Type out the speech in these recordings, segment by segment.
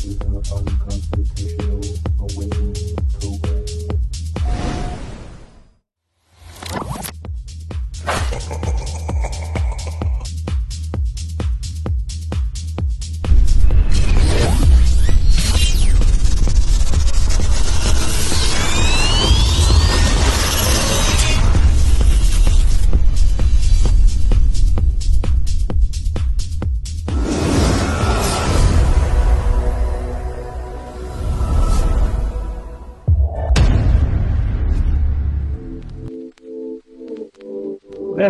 to the Unconstitutional Awakening Program.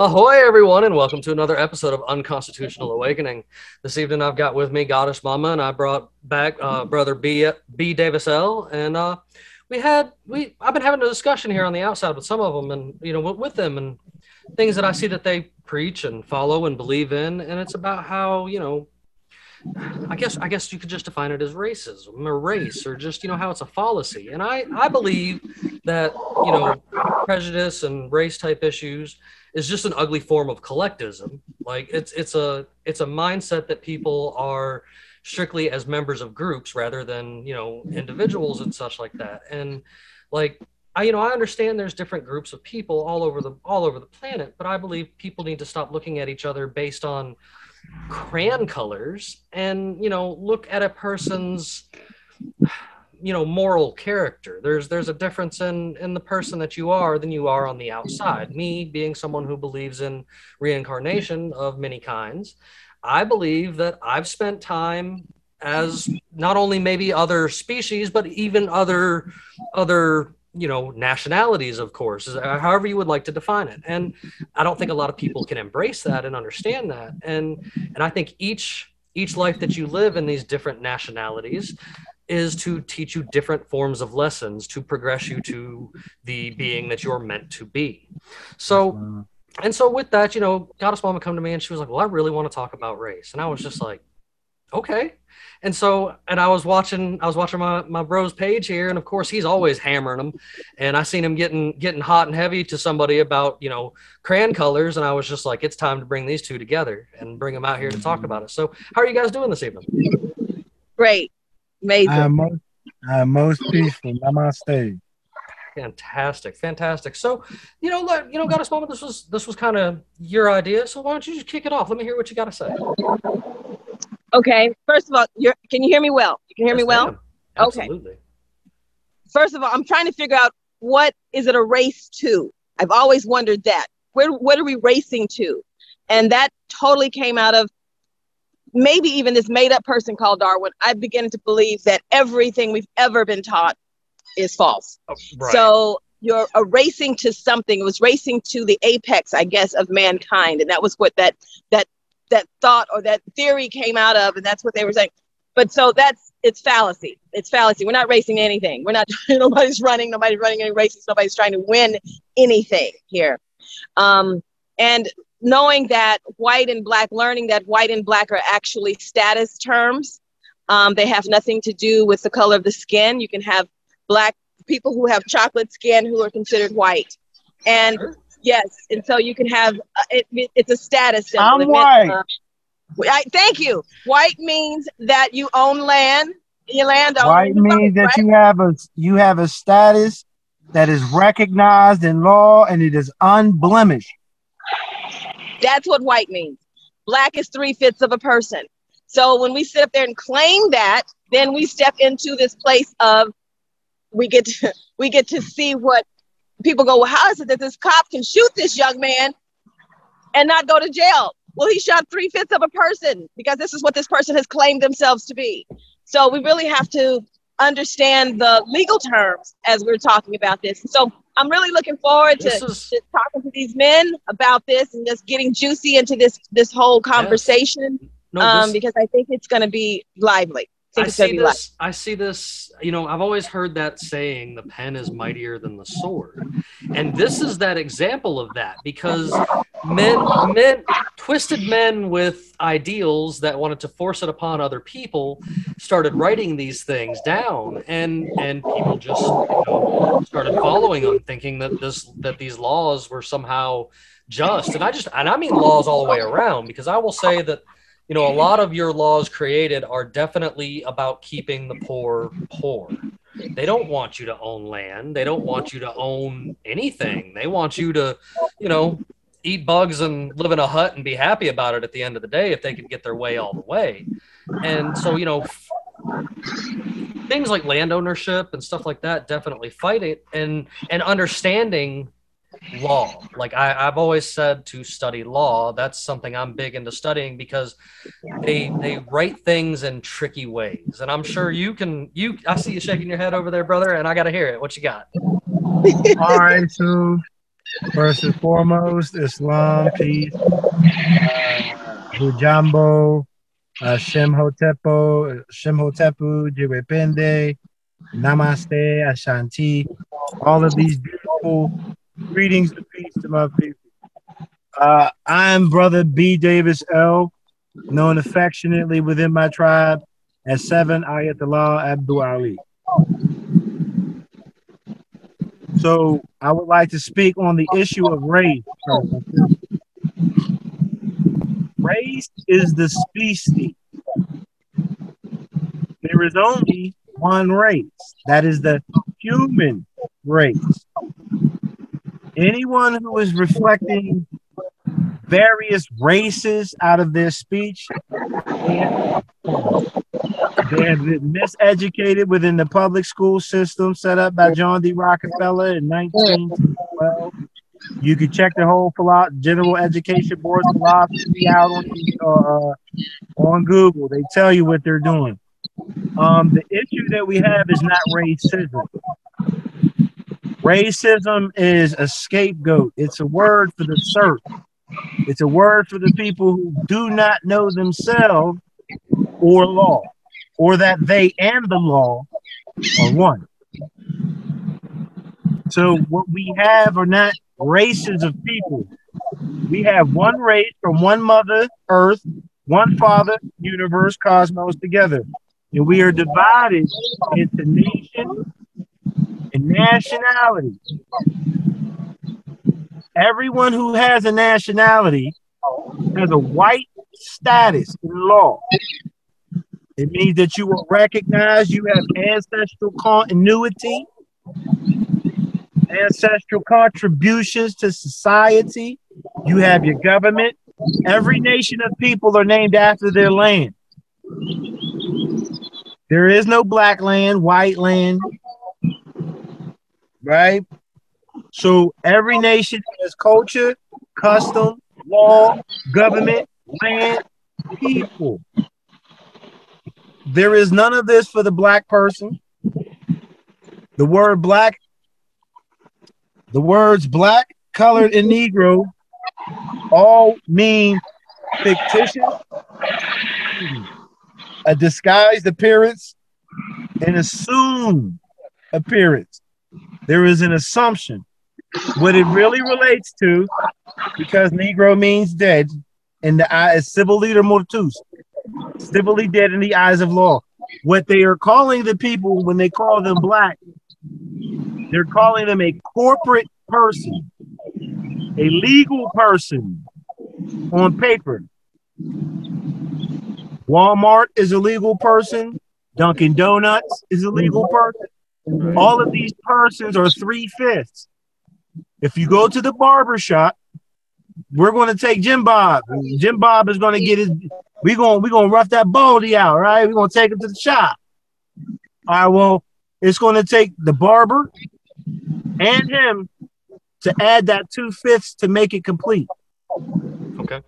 Ahoy, everyone, and welcome to another episode of Unconstitutional Awakening. This evening, I've got with me Goddess Mama, and I brought back uh, brother B B Davis-EL. And uh, we had we I've been having a discussion here on the outside with some of them, and you know, with, them, and things that I see that they preach and follow and believe in, and it's about how you know. I guess I guess you could just define it as racism or race or just you know how it's a fallacy. And I I believe that you know prejudice and race type issues is just an ugly form of collectivism. Like it's it's a it's a mindset that people are strictly as members of groups rather than you know individuals and such like that. And like I you know I understand there's different groups of people all over the all over the planet, but I believe people need to stop looking at each other based on crayon colors and you know look at a person's you know moral character. There's there's a difference in in the person that you are than you are on the outside. Me being someone who believes in reincarnation of many kinds i believe that i've spent time as not only maybe other species but even other other you know nationalities of course uh, however you would like to define it. And i don't think a lot of people can embrace that and understand that. And and i think each each life that you live in these different nationalities is to teach you different forms of lessons to progress you to the being that you're meant to be. So mm-hmm. and so with that you know goddess mama come to me and she was like well i really want to talk about race. And i was just like okay. And so and i was watching i was watching my my bro's page here and of course he's always hammering them and i seen him getting getting hot and heavy to somebody about you know crayon colors and i was just like it's time to bring these two together and bring them out here to talk mm-hmm. about it. So how are you guys doing this evening? Great. Amazing. I am most, I am most peaceful. Namaste. fantastic fantastic so you know let you know goddess mama this was this was kind of your idea so why don't you just kick it off let me hear what you got to say okay. First of all, you're, can you hear me well? You can hear me well? ma'am. Okay. First of all, I'm trying to figure out what is it a race to? I've always wondered that. Where what are we racing to? And that totally came out of maybe even this made up person called Darwin. I beginning to believe that everything we've ever been taught is false. Oh, right. So you're a racing to something. It was racing to the apex, I guess, of mankind, and that was what that that that thought or that theory came out of, and that's what they were saying. But so that's it's fallacy. It's fallacy. We're not racing anything. We're not. Nobody's running. Nobody's running any races. Nobody's trying to win anything here. Um, and knowing that white and black, learning that white and black are actually status terms. Um, they have nothing to do with the color of the skin. You can have black people who have chocolate skin who are considered white. And yes, and so you can have uh, it, it- it's a status. symbol. I'm It meant, white. uh, I, thank you. White means that you own land. Your land. White means that you have a you have a status that is recognized in law and it is unblemished. That's what white means. Black is three fifths of a person. So when we sit up there and claim that, then we step into this place of we get to, we get to see what people go. Well, how is it that this cop can shoot this young man and not go to jail? Well, he shot three fifths of a person because this is what this person has claimed themselves to be. So we really have to understand the legal terms as we're talking about this. So I'm really looking forward to, is- to talking to these men about this and just getting juicy into this this whole conversation No, um, this- because I think it's going to be lively. I I see this. I see this. You know, I've always heard that saying, "The pen is mightier than the sword," and this is that example of that because men, men, twisted men with ideals that wanted to force it upon other people, started writing these things down, and and people just you know, started following them, thinking that this that these laws were somehow just. And I just and I mean laws all the way around because I will say that you know, a mm-hmm. lot of your laws created are definitely about keeping the poor poor. They don't want you to own land. They don't want you to own anything. They want you to, you know, eat bugs and live in a hut and be happy about it at the end of the day if they can get their way all the way. And so, you know, f- things like land ownership and stuff like that definitely fight it and and understanding law. Like I, i've always said to study law that's something i'm big into studying because they they write things in tricky ways. And i'm sure you can you i see you shaking your head over there brother and i gotta hear it. What you got? All right, so first and foremost, Islam, peace, uh, Hujambo, uh, Shem Hotepo, Shem Hotepu, Jiwepende, Namaste, Ashanti, all of these beautiful greetings and peace to my people. Uh, I'm Brother B. Davis L., known affectionately within my tribe as Seven Ayatollah Abdul Ali. So I would like to speak on the issue of race. Race is the species. There is only one race. That is the human race. Anyone who is reflecting various races out of their speech, they have they have been miseducated within the public school system set up by John D. Rockefeller in 1912. You can check the whole philo- General Education Board's philosophy out on uh, on Google. They tell you what they're doing. Um, the issue that we have is not racism. Racism is a scapegoat. It's a word for the serf. It's a word for the people who do not know themselves or law, or that they and the law are one. So what we have are not races of people. We have one race from one mother, Earth, one father, universe, cosmos together. And we are divided into nation and nationality. Everyone who has a nationality has a white status in law. It means that you are recognized, you have ancestral continuity, ancestral contributions to society, you have your government. Every nation of people are named after their land. There is no black land, white land, right? So every nation has culture, custom, law, government, land, people. There is none of this for the black person. The word black, the words black, colored, and Negro all mean fictitious, a disguised appearance, an assumed appearance. There is an assumption. What it really relates to, because Negro means dead, in the eye is civiliter mortuus, civilly dead in the eyes of law. What they are calling the people when they call them black, they're calling them a corporate person, a legal person on paper. Walmart is a legal person. Dunkin' Donuts is a legal person. All of these persons are three fifths. If you go to the barber shop, we're going to take Jim Bob. Jim Bob is going to get his. We're going we're going to rough that baldy out, right? We're going to take him to the shop. All right. Well, it's going to take the barber and him to add that two fifths to make it complete. okay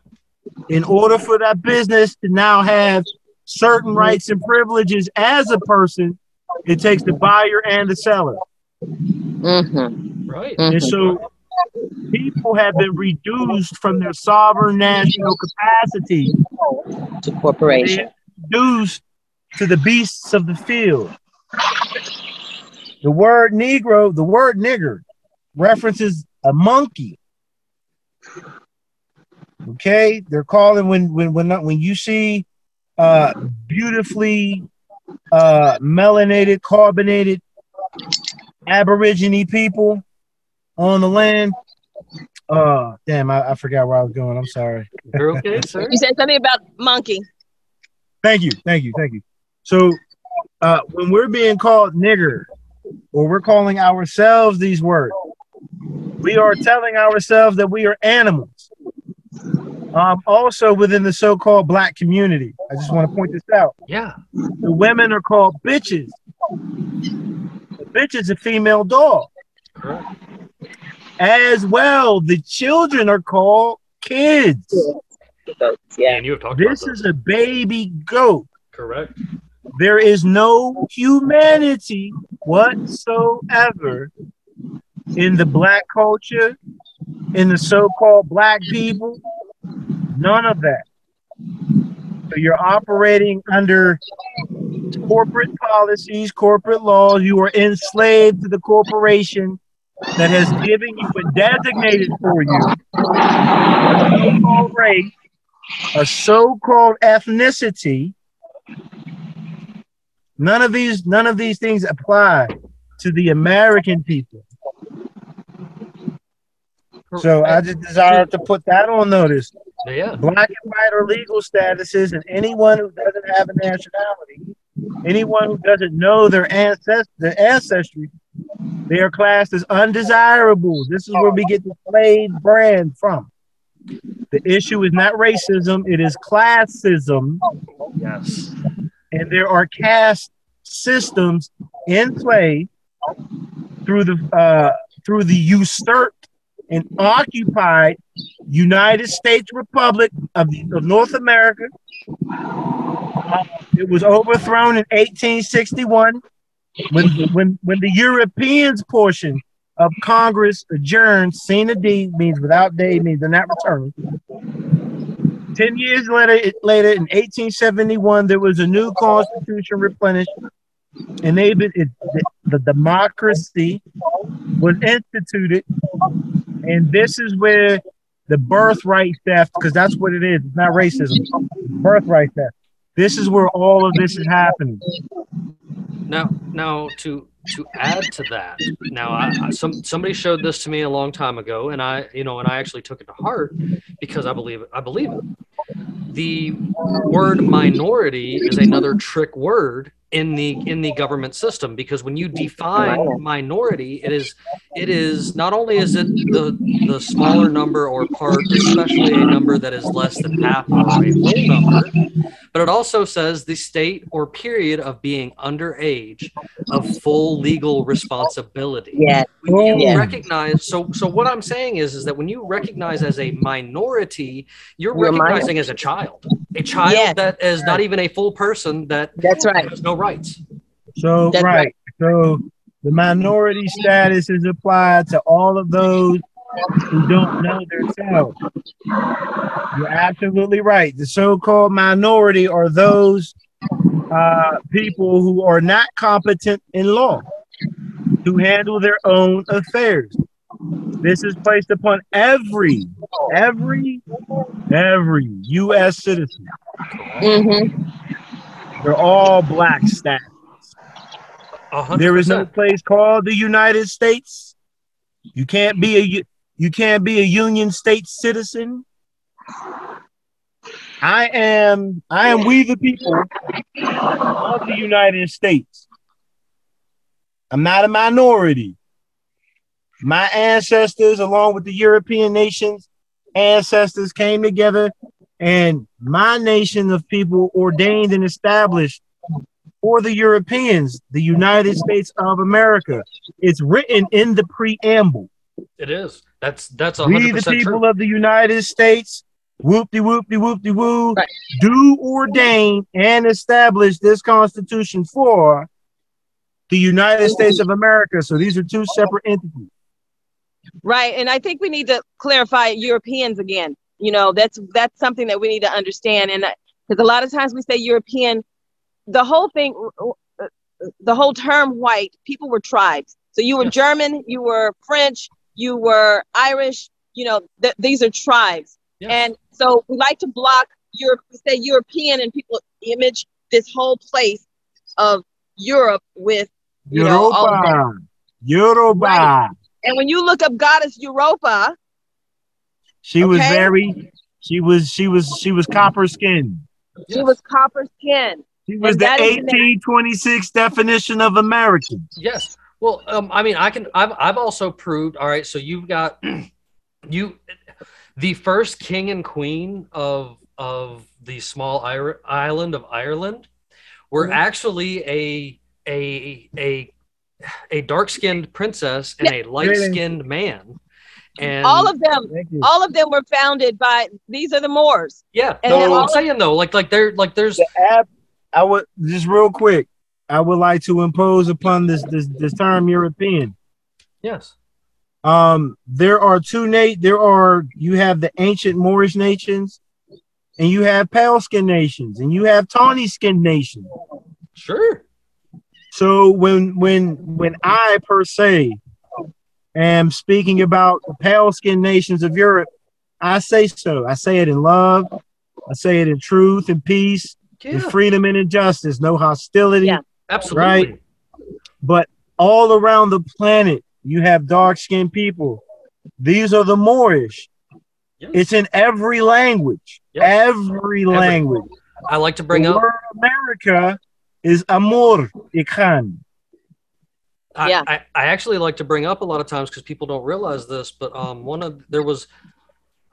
In order for that business to now have certain rights and privileges as a person, It takes the buyer and the seller. Mm-hmm. Right. And so people have been reduced from their sovereign national capacity, To corporation. They're reduced to the beasts of the field. The word Negro, the word nigger, references a monkey. Okay, they're calling when when when when you see uh beautifully uh melanated, carbonated Aborigine people on the land. Uh damn, I, I forgot where I was going. I'm sorry. You're okay, sir. You said something about monkey. Thank you, thank you, thank you. So uh when we're being called nigger, or we're calling ourselves these words, we are telling ourselves that we are animals. Um, also within the so-called black community. I just want to point this out. Yeah. The women are called bitches. A bitch is a female dog. Correct. As well, the children are called kids. Yeah. And you have talked This about is a baby goat. Correct. There is no humanity whatsoever in the black culture, in the so-called black people. None of that. So you're operating under corporate policies, corporate laws. You are enslaved to the corporation that has given you and designated for you a so-called race, a so-called ethnicity. None of these, none of these things apply to the American people. So I just desire to put that on notice. Yeah. Black and white are legal statuses, and anyone who doesn't have a nationality, anyone who doesn't know their ancest- their ancestry, they are classed as undesirable. This is where we get the slave brand from. The issue is not racism; it is classism, Yes. and there are caste systems in play through the uh, through the usurped and occupied United States Republic of, of North America. It was overthrown in 1861 when, when, when the Europeans portion of Congress adjourned. Sine die means without day means they're not returning. Ten years later, later in 1871, there was a new constitution replenished, they, it, the, the democracy was instituted and this is where the birthright theft, because that's what it is, it's not racism, birthright theft. This is where all of this is happening. Now, now to to add to that, now I, I, some somebody showed this to me a long time ago, and I, you know, and I actually took it to heart because I believe it. I believe it. The word minority is another trick word in the in the government system because when you define minority, it is it is not only is it the the smaller number or part, especially a number that is less than half or a whole number, but it also says the state or period of being underage of full legal responsibility. Yeah. When you Yeah. recognize, so so what I'm saying is, is that when you recognize as a minority, you're You're a minor. recognizing as a child, a child Yeah. that is not even a full person that That's right. has no rights. So, That's right. right. So, the minority status is applied to all of those who don't know themselves. You're absolutely right. The so called minority are those uh, people who are not competent in law to handle their own affairs. This is placed upon every, every, every U.S. citizen. Mm-hmm. They're all black status. There is no place called the United States. You can't be a you can't be a Union State citizen. I am I am we the people of the United States. I'm not a minority. My ancestors, along with the European nations, ancestors came together, and my nation of people ordained and established for the Europeans, the United States of America. It's written in the preamble. It is. That's that's a We, hundred the people true. of the United States, whoop de whoop de whoop de woo, Right. do ordain and establish this Constitution for the United States of America. So these are two separate entities. Right. And I think we need to clarify Europeans again. You know, that's that's something that we need to understand. And because a lot of times we say European, the whole thing, uh, the whole term white, people were tribes. So you were. German, you were French, you were Irish. You know, th- these are tribes. And so we like to block Europe, we say European, and people image this whole place of Europe with, you know, all of that. Europa. Europa. Right. And when you look up goddess Europa, She was very she was she was she was copper skinned. she was copper skin. She was And the that is the- 1826 definition of American. Yes. Well, um, I mean, I can. I've I've also proved. All right. So you've got you, the first king and queen of of the small island of Ireland were Mhm. actually a a a a dark skinned princess and a light skinned man. And all of them, all of them were founded by these are the Moors. yeah, and no, then what I'm of- saying though, like like there like there's the app I would just real quick. I would like to impose upon this this this term European. yes, Um, there are two Nate. There are you have the ancient Moorish nations, and you have pale skin nations, and you have tawny skin nations. sure, So when when when I per se am speaking about the pale skinned nations of Europe, I say so. I say it in love. I say it in truth and peace, yeah, and freedom and injustice, no hostility. Yeah. absolutely, right. But all around the planet, you have dark skinned people. These are the Moorish. Yes. It's in every language. Yes. Every language. I like to bring the up America is amor, ikhan. I, Yeah. I, I actually like to bring up a lot of times because people don't realize this, but um, one of there was,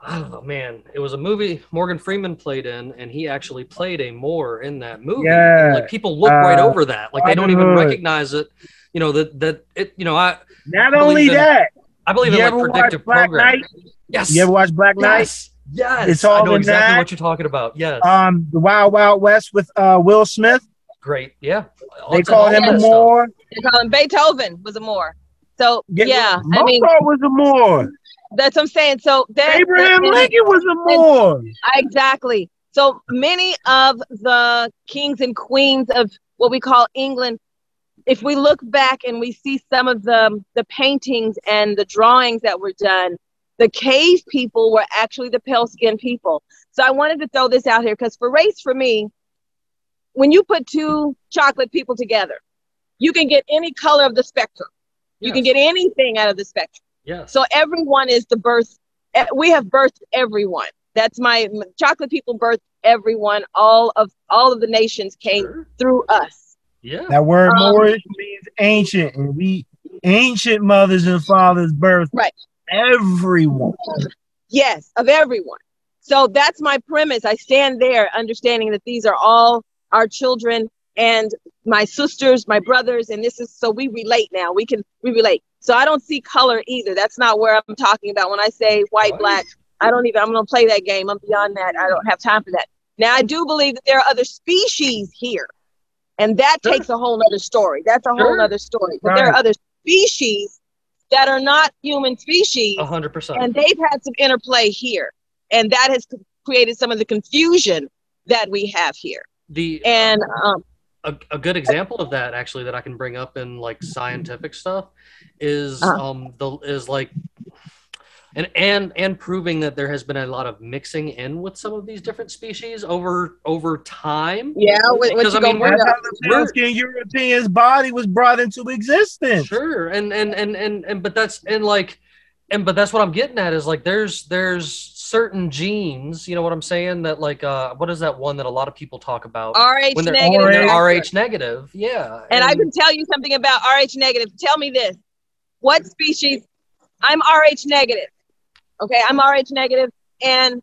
oh man, it was a movie Morgan Freeman played in, and he actually played a Moor in that movie. Yeah. like people look right Uh, over that, like they don't even recognize it. You know that that it. You know, I Not believe only in- that, I believe you in ever like predictive Black programming. Knight? Yes. You ever watch Black Knight? Yes. Yes. It's I all know in exactly that. what you're talking about. Yes. Um, the Wild Wild West with uh Will Smith. Great. Yeah. They It's called him that a. Moor. They call him Beethoven was a Moor. So yeah, I Mozart mean was a Moor. that's what I'm saying. So that Abraham that- Lincoln was a Moor. Exactly. So many of the kings and queens of what we call England, if we look back and we see some of the, the paintings and the drawings that were done, the cave people were actually the pale skinned people. So I wanted to throw this out here because for race, for me, when you put two chocolate people together, you can get any color of the spectrum. You can get anything out of the spectrum. Yes. So everyone is the birth. We have birthed everyone. That's my chocolate people birthed everyone. All of all of the nations came Sure. through us. Yeah. That word Um, Moorish means ancient, and we ancient mothers and fathers birth Right. everyone. Yes, of everyone. So that's my premise. I stand there understanding that these are all our children and my sisters, my brothers, and this is so we relate now. We can we relate. So I don't see color either. That's not where I'm talking about when I say white, Right. black. I don't even I'm gonna play that game. I'm beyond that. I don't have time for that. Now I do believe that there are other species here. And that Sure. takes a whole nother story. That's a whole Sure. nother story. But there are other species that are not human species A hundred percent. and they've had some interplay here and that has created some of the confusion that we have here The and um, a, a good example of that actually that I can bring up in like scientific stuff is Uh-huh. um the is like and and and proving that there has been a lot of mixing in with some of these different species over over time. yeah what, what Because, you I mean, gonna bring That's up? how the pale-skinned European's body was brought into existence. Sure, and and and and and but that's and like and but that's what I'm getting at is like there's there's certain genes, you know what I'm saying? That like uh what is that one that a lot of people talk about rh when they're, negative when they're Negative. RH negative? Yeah. and i can tell you something about rh negative tell me this what species i'm rh negative okay i'm rh negative and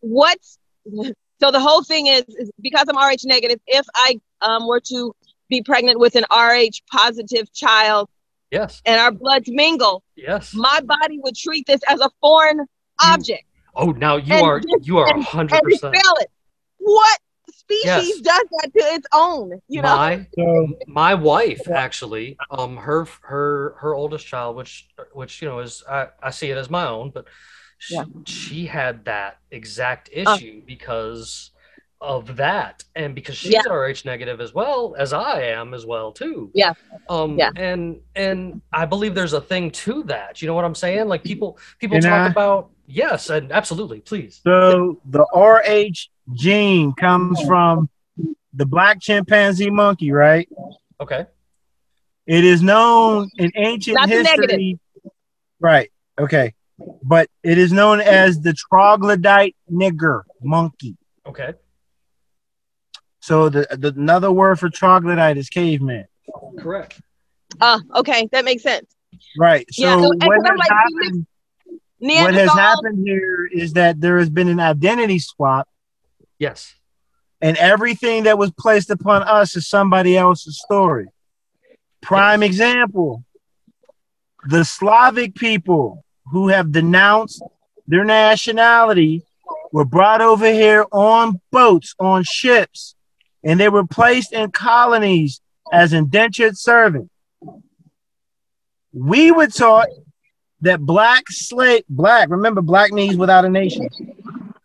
what's so the whole thing is, is because i'm rh negative if i um, were to be pregnant with an rh positive child yes, and our bloods mingle yes. my body would treat this as a foreign object Oh, now you And are this- you are and- hundred and percent. What species Yes. does that to its own. You know. my So my wife actually um her her her oldest child which which you know is i, I see it as my own but she, Yeah. she had that exact Oh. issue because of that and because she's Yeah. rh negative as well as i am as well too Yeah. um Yeah. and and i believe there's a thing to that you know what i'm saying like people people Can talk I- about yes and absolutely please So the RH gene comes from the black chimpanzee monkey, right? okay It is known in ancient Not the history. Right. Okay. But it is known as the troglodyte nigger monkey. okay So the, the another word for troglodyte is caveman. correct Uh, okay, that makes sense. Right. So Yeah, so- and what, I'm like, you happened, what has happened here is that there has been an identity swap, yes and everything that was placed upon us is somebody else's story. Prime example the Slavic people who have denounced their nationality were brought over here on boats, on ships, and they were placed in colonies as indentured servants. We were taught that black slave, black, remember, black means without a nation.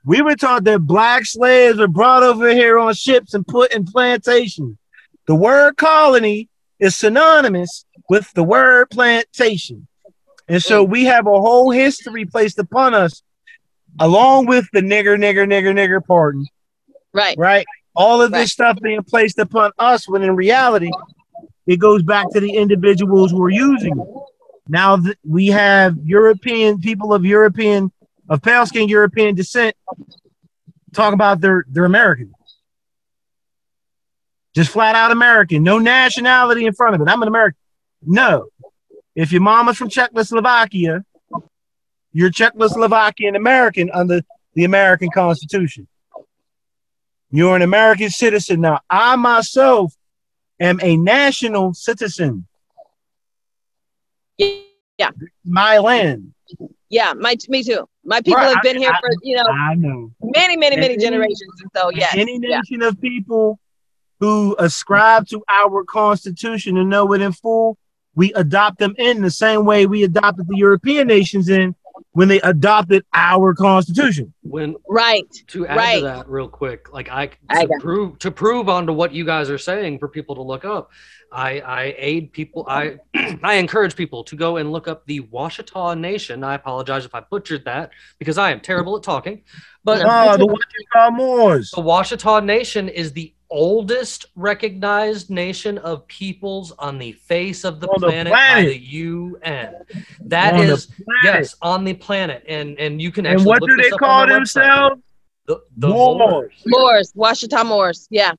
We were taught that black slaves were brought over here on ships and put in plantations. The word colony is synonymous with the word plantation. And so we have a whole history placed upon us, along with the nigger, nigger, nigger, nigger pardon, right. right? All of this Right. stuff being placed upon us when in reality, it goes back to the individuals who are using it. Now th- we have European people of European, of pale skin European descent talk about they're, they're American. Just flat out American, no nationality in front of it. I'm an American. No. If your mama's from Czechoslovakia, you're Czechoslovakian American under the American Constitution. You're an American citizen. Now, I myself am a national citizen. Yeah. My land. Yeah, my me too. My people Right, have been I- here I- for you know I know. many, many, many And- generations, and so yes, Any yeah. nation of people who ascribe to our Constitution and know it in full, we adopt them in the same way we adopted the European nations in when they adopted our Constitution. when right, to add Right. to that real quick like i, I to got- prove to prove onto what you guys are saying for people to look up i i aid people i i encourage people to go and look up the Washitaw nation i apologize if i butchered that because i am terrible at talking but Oh, the Wichita Moors. the Washitaw nation is the oldest recognized nation of peoples on the face of the, On the planet, by the un That On is yes on the planet and and you can And actually what look do they call on themselves? the, the Moors. Moors. Moors, Washitaw Moors, yeah,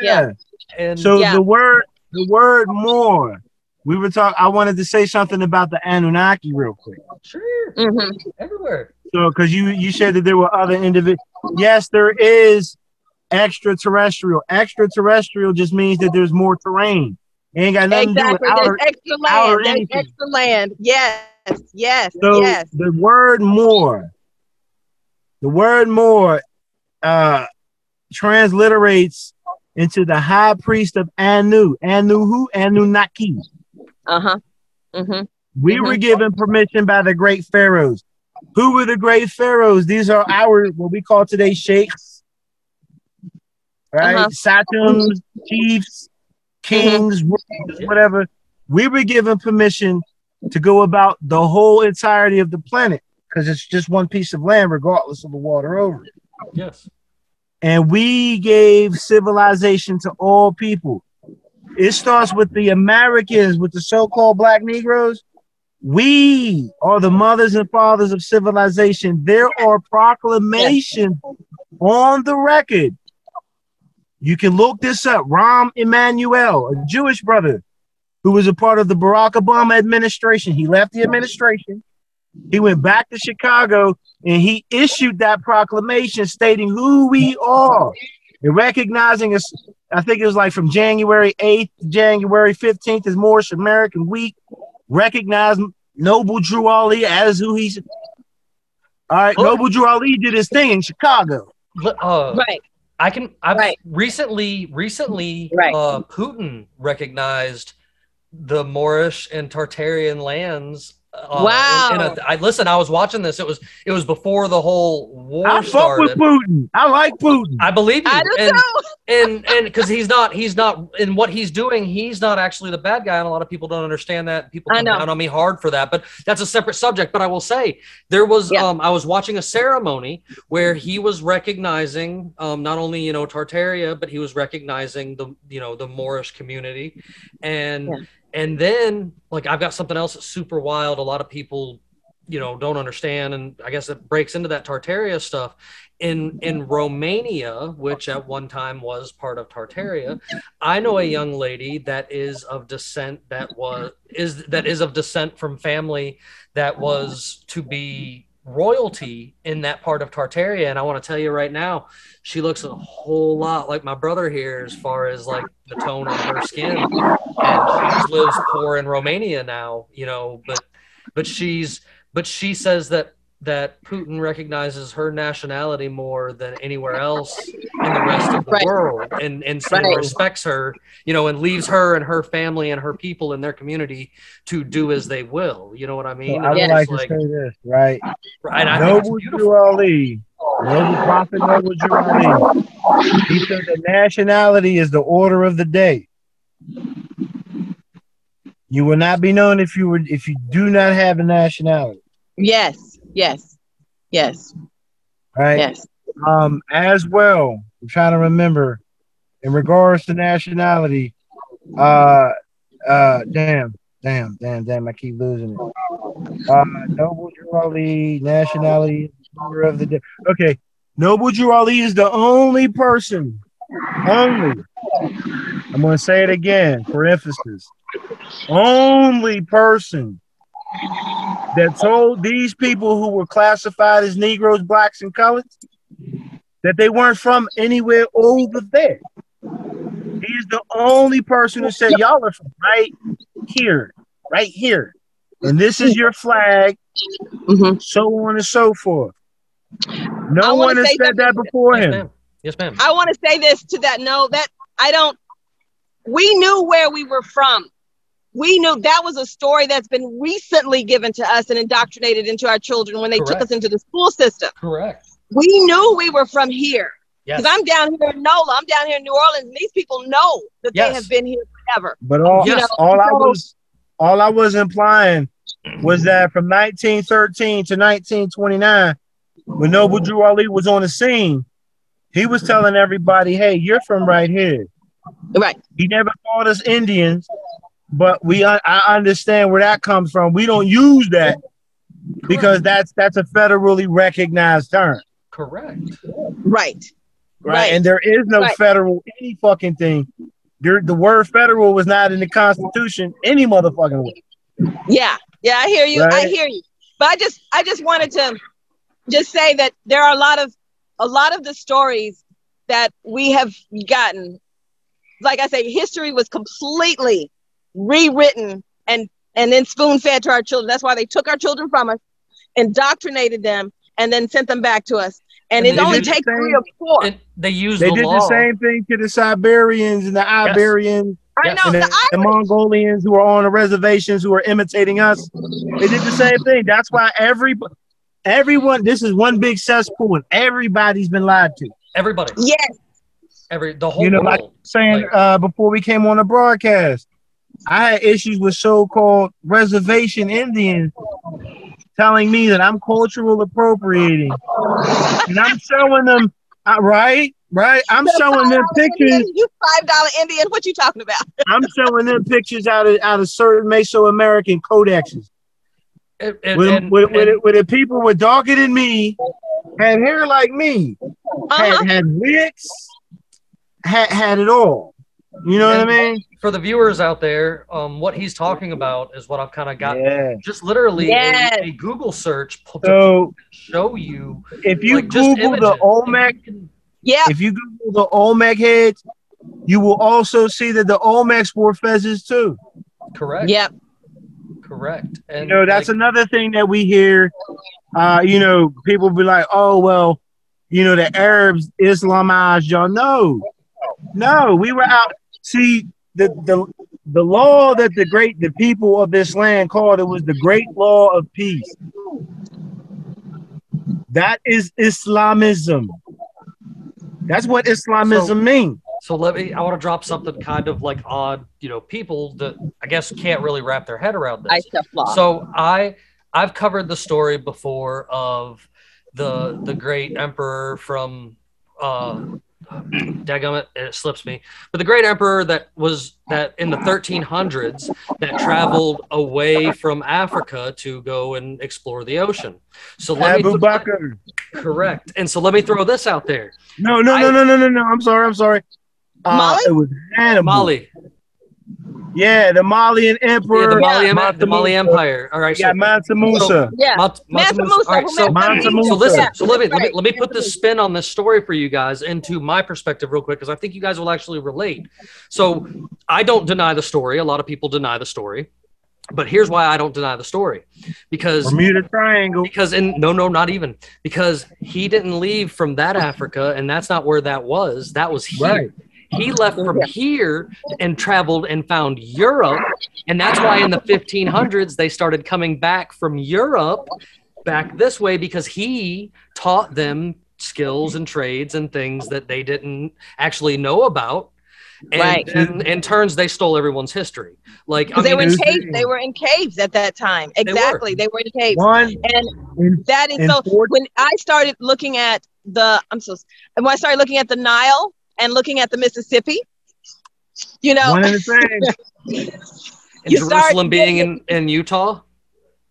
Yeah. and So Yeah. the word, the word more. We were talking. I wanted to say something about the Anunnaki real quick. Sure, hmm everywhere. So, because you you said that there were other individuals. Yes, there is extraterrestrial. Extraterrestrial just means that there's more terrain. It ain't got nothing exactly. to do with outer. Extra land. There's extra land. Yes, yes, So yes. the word more, the word more, uh, transliterates into the high priest of Anu. Anu who? Anunnaki. Uh huh. hmm We were given permission by the great pharaohs. Who were the great pharaohs? These are our what we call today sheikhs, right? Uh-huh. Sachems, chiefs, kings, rulers, whatever. We were given permission to go about the whole entirety of the planet because it's just one piece of land, regardless of the water over it. Yes. And we gave civilization to all people. It starts with the Americans, with the so-called black Negroes. We are the mothers and fathers of civilization. There are proclamations on the record. You can look this up. Rahm Emanuel, a Jewish brother who was a part of the Barack Obama administration. He left the administration. He went back to Chicago and he issued that proclamation stating who we are and recognizing us. I think it was like from January 8th to January 15th is Moorish American Week. Recognize Noble Drew Ali as who he's. All right, Oh. Noble Drew Ali did his thing in Chicago. Uh, Right. I can. I've Right. recently, recently, Right. uh, Putin recognized the Moorish and Tartarian lands. Uh, Wow. in- in a- I listen. I was watching this. It was it was before the whole war I fuck with started. Putin. I like Putin. I believe you, I do and too. and and because he's not he's not in what he's doing. He's not actually the bad guy, and a lot of people don't understand that. People come down on me hard for that, but that's a separate subject. But I will say there was Yeah. um I was watching a ceremony where he was recognizing um not only you know Tartaria, but he was recognizing the you know the Moorish community, and Yeah. and then like I've got something else that's super wild. A lot of people you know don't understand, and I guess it breaks into that Tartaria stuff in in Romania, which at one time was part of Tartaria, I know a young lady that is of descent that was is that is of descent from family that was to be royalty in that part of Tartaria. And I want to tell you right now, she looks a whole lot like my brother here as far as like the tone of her skin. And she lives poor in Romania now, you know, but but she's but she says that that Putin recognizes her nationality more than anywhere else in the rest of the Right. world and and so Right. respects her, you know, and leaves her and her family and her people in their community to do as they will. You know what I So mean? I would And like to say this, right? and I think it's Noble beautiful. Drew Ali, Noble Prophet Noble Drew Ali. He said that nationality is the order of the day. You will not be known if you were if you do not have a nationality, Yes, yes, yes, right? yes. Um, as well, I'm trying to remember in regards to nationality. Uh, uh, damn, damn, damn, damn. I keep losing it. Uh, Noble Drew Ali, nationality, order of the day. Okay, Noble Drew Ali is the only person, only. I'm going to say it again for emphasis. Only person that told these people who were classified as Negroes, blacks, and coloreds that they weren't from anywhere over there. He's the only person who said, Y'all are from right here, right here. And this is your flag, Mhm. so on and so forth. No one has said that something. before Yes, him. ma'am. Yes, ma'am. I want to say this to that. No, that I don't. We knew where we were from. We knew that was a story that's been recently given to us and indoctrinated into our children when they took us into the school system. Correct. We knew we were from here Yes. because I'm down here in NOLA. I'm down here in New Orleans, and these people know that Yes. they have been here forever. But all, Yes. all I was all I was implying was that from 1913 to 1929, when Noble Drew Ali was on the scene, he was telling everybody, "Hey, you're from right here." Right. He never called us Indians, but we I I understand where that comes from. We don't use that because that's that's a federally recognized term, Correct. Right. right? Right. And there is no Right. federal any fucking thing. There, the word federal was not in the Constitution any motherfucking way. Yeah. Yeah. I hear you. I hear you. But I just, I just wanted to just say that there are a lot of, a lot of the stories that we have gotten. Like I say, history was completely rewritten and and then spoon fed to our children. That's why they took our children from us, indoctrinated them, and then sent them back to us. And, And it only takes same- three or four. And they use They the did law. the same thing to the Siberians and the Iberians I yes. know and the, the, the Mongolians who are on the reservations who are imitating us. They did the same thing. That's why every everyone this is one big cesspool and everybody's been lied to. Everybody. yes, Every the whole You know, like saying Like- uh, before we came on the broadcast, I had issues with so-called reservation Indians telling me that I'm cultural appropriating, and I'm showing them uh, right, right. I'm showing them pictures. Indian, you five dollar Indian. What you talking about? I'm showing them pictures out of out of certain Mesoamerican codexes And- and- with, and- with, with, and- with the people were darker than me, had hair like me, Uh-huh. had had wigs, had had it all. You know what I mean? for the viewers out there, um, what he's talking about is what I've kind of got. Yeah. Just literally a- Yes. a, Google search to So show you. if you like, Google the images. Olmec, Yeah, if you Google the Olmec heads, you will also see that the Olmecs wore fezzes too. Correct. Yep. Correct. And You know, that's like, another thing that we hear. Uh, you know, people be like, "Oh well, you know, the Arabs Islamized y'all. No, no, we were out. See, the the the law that the great the people of this land called it was the great law of peace. That is Islamism. That's what Islamism So- means. So let me. I want to drop something kind of like odd. You know, people that I guess can't really wrap their head around this. stuff law. So I I've covered the story before of the the great emperor from uh dagummit, it slips me. But the great emperor that was that in the 1300s that traveled away from Africa to go and explore the ocean. So let Abu me Bakr. correct. And so let me throw this out there. No, no, no, no, no, no, no. I'm sorry. I'm sorry. Uh, Mali? it was Hannibal. Mali, Yeah, the Malian emperor. yeah, the Mali, Yeah. Em- the Mali Empire. All right, so Yeah, Mansa Musa. yeah. Mont- Mansa Mansa Musa, All right, so met Mansa Musa. So listen, Yeah, so let me, let me let me put this spin on this story for you guys into my perspective real quick because I think you guys will actually relate. So I don't deny the story. A lot of people deny the story, but here's why I don't deny the story because Bermuda Triangle. because in no no not even because he didn't leave from that Africa and that's not where that was. That was here. Right. He left from here and traveled and found Europe. And that's why in the 1500s they started coming back from Europe back this way because he taught them skills and trades and things that they didn't actually know about. And, Right. and in turns, they stole everyone's history. Like, I Because they mean, were in caves. They were in caves at that time. Exactly. They were in caves. One And in, that is so four- when I started looking at the I'm so when I started looking at the Nile and looking at the Mississippi, you know, one and the same. and you start Jerusalem being in, in Utah.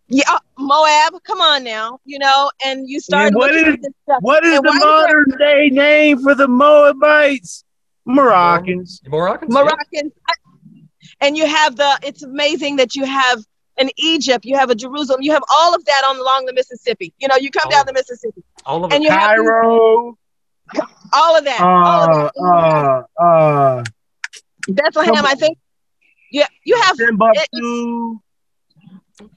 yeah, Moab, come on now, you know, and you start what looking is- at this stuff. What is And the why is there- modern day name for the Moabites? Moroccans. Moroccans? yeah. Moroccans. And you have the, it's amazing that you have in Egypt, you have a Jerusalem, you have all of that on along the Mississippi. You know, you come All down of the Mississippi, All of and it. you have these- Cairo. All of that. all of Uh, that. uh, uh, Bethlehem, I think. Yeah, you have Timbuktu.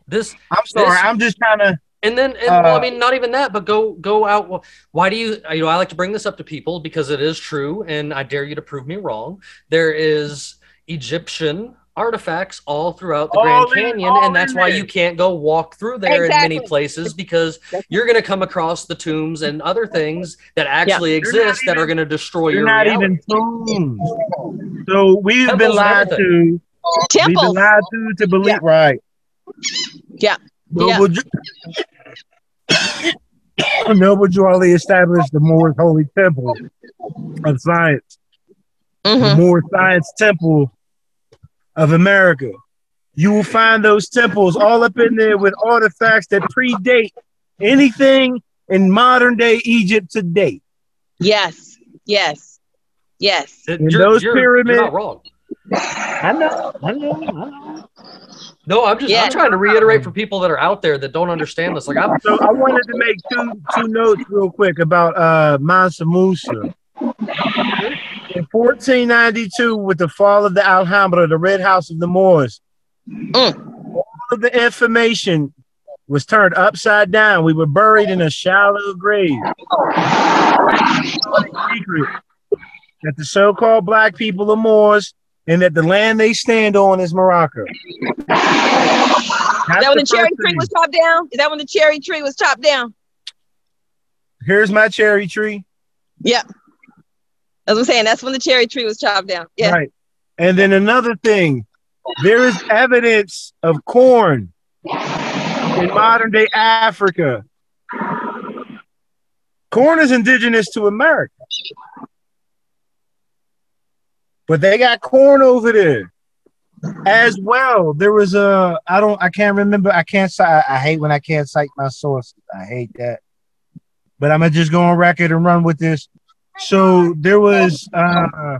This I'm sorry. This- I'm just trying to. And then, and, well, I Uh, mean, not even that, but go go out. well, Why do you? You know, I like to bring this up to people because it is true, and I dare you to prove me wrong. There is Egyptian artifacts all throughout the All Grand in- Canyon, and that's why you can't go walk through there in many places because you're going to come across the tombs and other things that actually They're exist that even- are going to destroy They're your not reality. even tombs. So we've been Temples and lied to. We've been lied to to believe. Yeah. Right. Yeah. Noble, Ju- Noble Drew Ali established the Moorish Holy Temple of Science, Mhm. the Moorish Science Temple of America. You will find those temples all up in there with artifacts that predate anything in modern day Egypt today. Yes, yes, yes. And you're, those you're- you're pyramids- not wrong. I know, I know, I know. No, I'm just Yeah. I'm trying to reiterate for people that are out there that don't understand this. Like I'm So I wanted to make two two notes real quick about uh Mansa Musa. In 1492, with the fall of the Alhambra, the Red House of the Moors, Mm. all of the information was turned upside down. We were buried in a shallow grave. That the so-called black people are Moors and that the land they stand on is Morocco. Is that when the cherry tree was chopped down? Is that when the cherry tree was chopped down? Here's my cherry tree. Yeah. As I'm saying, that's when the cherry tree was chopped down. Yeah. Right. And then another thing, there is evidence of corn in modern day Africa. Corn is indigenous to America. But they got corn over there as well. There was a, I don't, I can't remember. I can't cite, I hate when I can't cite my sources. I hate that. But I'm to just go on record and run with this. So there was, uh,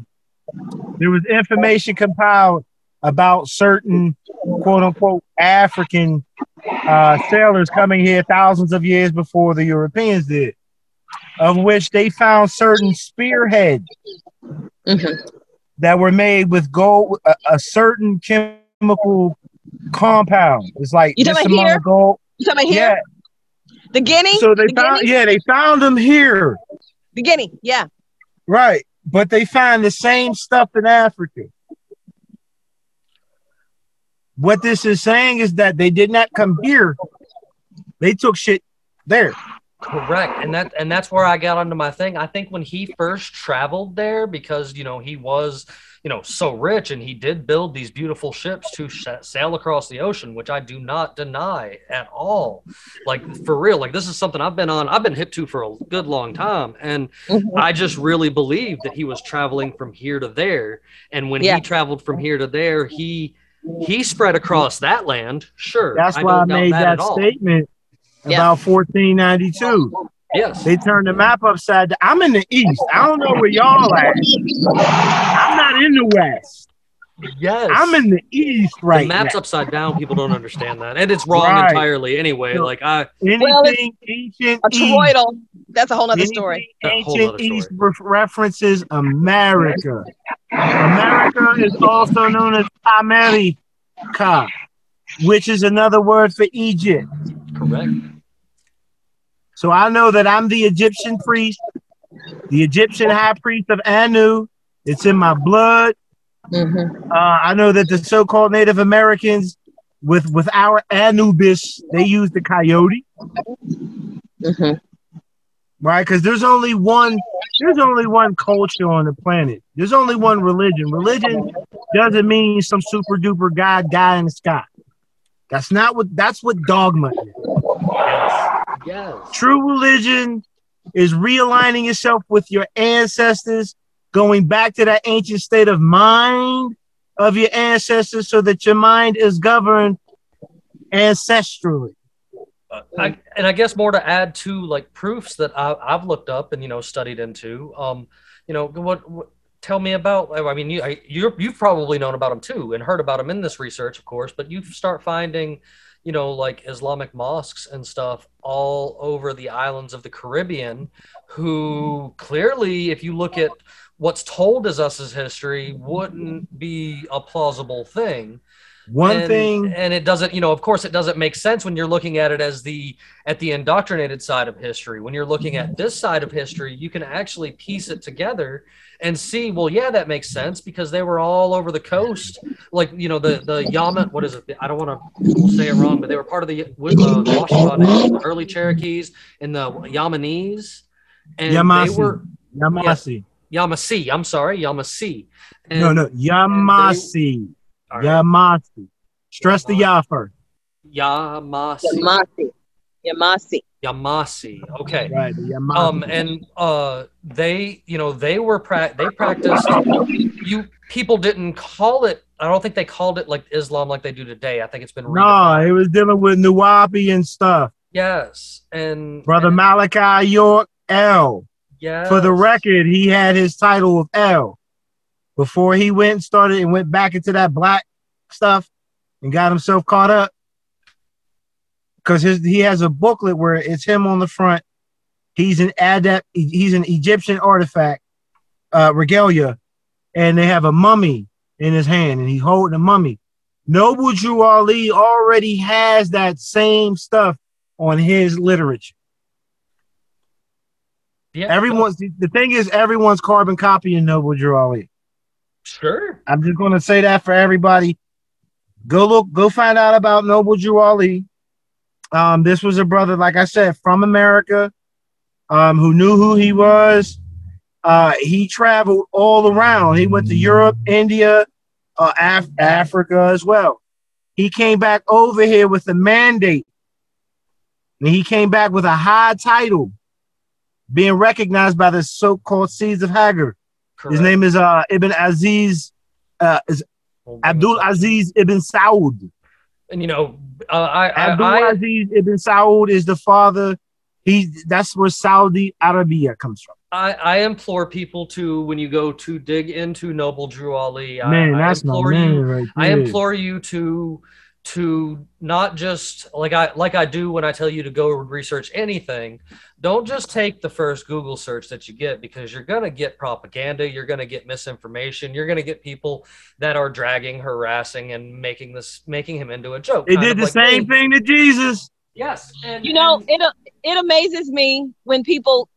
there was information compiled about certain quote unquote African uh, sailors coming here thousands of years before the Europeans did, of which they found certain spearheads Mhm. that were made with gold, a, a certain chemical compound. It's like You talking about here? gold. You talking about Yeah. The guinea? So they the found, guinea? yeah, they found them here. Beginning, yeah. Right. But they find the same stuff in Africa. What this is saying is that they did not come here. They took shit there. Correct, and that and that's where I got onto my thing. I think when he first traveled there, because you know he was you know so rich, and he did build these beautiful ships to sh- sail across the ocean, which I do not deny at all. Like for real, like this is something I've been on. I've been hip to for a good long time, and Mhm. I just really believe that he was traveling from here to there, and when Yeah. he traveled from here to there, he he spread across that land. Sure, That's I why I made that that, statement Yeah. about 1492. Yes, They turned the map upside down. I'm in the east. I don't know where y'all at. I'm not in the west. yes. I'm in the east right the map's now. upside down. People don't understand that, and it's wrong Right. entirely. Anyway, No. like I, Anything Well, ancient A east. That's a whole other story. Anything A whole Ancient nother East re- references America. America is also known as America, which is another word for Egypt. Correct. So I know that I'm the Egyptian priest, the Egyptian high priest of Anu. It's in my blood. Mhm. Uh, I know that the so-called Native Americans, with with our Anubis, they use the coyote, Mhm. right? Because there's only one. There's only one culture on the planet. There's only one religion. Religion doesn't mean some super duper god guy in the sky. That's not what. That's what dogma is. Yes, yes. True religion is realigning yourself with your ancestors, going back to that ancient state of mind of your ancestors so that your mind is governed ancestrally. Uh, I, and I guess more to add to like proofs that I, I've looked up and you know studied into. Um, you know what? what tell me about. Oh, I mean, you I, you're, you've probably known about them too and heard about them in this research, of course. But you start finding, you know, like Islamic mosques and stuff all over the islands of the Caribbean, who clearly, if you look at what's told as us as history, wouldn't be a plausible thing One and, thing, and it doesn't you know of course it doesn't make sense when you're looking at it as the at the indoctrinated side of history when you're looking at this side of history you can actually piece it together and see well yeah that makes sense because they were all over the coast like you know the the Yaman what is it i don't want to say it wrong but they were part of the, uh, the Washitaw, the early Cherokees and the Yamanese and they Yamasi. were Yamasi. Yamasi I'm sorry Yamasi and, no, no, Yamasi. All right, Yamasi. Stress the ya first. Yamasi Yamasi. Yamasi. Yamasi okay Right, Yamasi. um and uh they you know they were pra- they practiced you people didn't call it i don't think they called it like islam like they do today i think it's been no, redefined. it was dealing with Nuwapi and stuff. yes and Brother and, Malachi York L. yes. For the record, he had his title of L before he went and started and went back into that black stuff and got himself caught up. Because his he has a booklet where it's him on the front. He's an adept, he's an Egyptian artifact, uh, regalia, and they have a mummy in his hand, and he's holding a mummy. Noble Drew Ali already has that same stuff on his literature. yeah, Everyone's the thing is everyone's carbon copying Noble Drew Ali. Sure I'm just gonna say that for everybody. Go look, go find out about Noble Drew Ali. Um, this was a brother, like I said, from America, um, who knew who he was. Uh, he traveled all around. He went to Europe, India, uh, Af- Africa as well. He came back over here with a mandate. And he came back with a high title, being recognized by the so-called seeds of Hagar. Correct. His name is uh, Ibn Aziz, uh, is a Abdul. Aziz Ibn Saud. and you know uh, i Abdul i, I Aziz Ibn Saud is the father. He that's where Saudi Arabia comes from. I, I implore people to when you go to dig into Noble Drew Ali. I- Man, I, that's my implore man you. right I implore you to to not just like I like I do when I tell you to go research anything. Don't just take the first Google search that you get because you're gonna get propaganda, you're gonna get misinformation, you're gonna get people that are dragging, harassing, and making this making him into a joke. They did the like same me. thing to Jesus. Yes, and You know, and- it it amazes me when people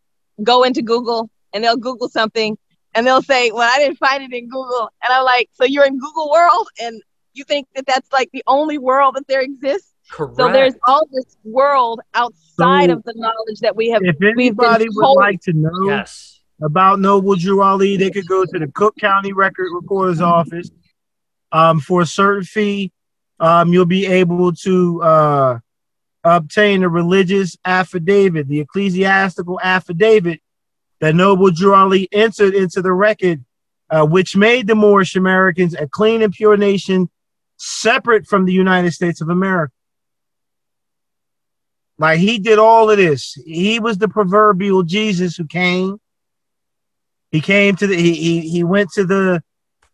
go into Google and they'll Google something and they'll say, "Well, I didn't find it in Google," and I'm like, "So you're in Google world and you think that that's like the only world that there exists?" Correct. So there's all this world outside So, of the knowledge that we have. If we've been anybody would told- like to know yes. about Noble Drew Ali, they could go to the Cook County Record Recorder's office. Um, for a certain fee, um, you'll be able to uh, obtain a religious affidavit, the ecclesiastical affidavit that Noble Drew Ali entered into the record, uh, which made the Moorish Americans a clean and pure nation separate from the United States of America. Like he did all of this. He was the proverbial Jesus who came. He came to the he he, he went to the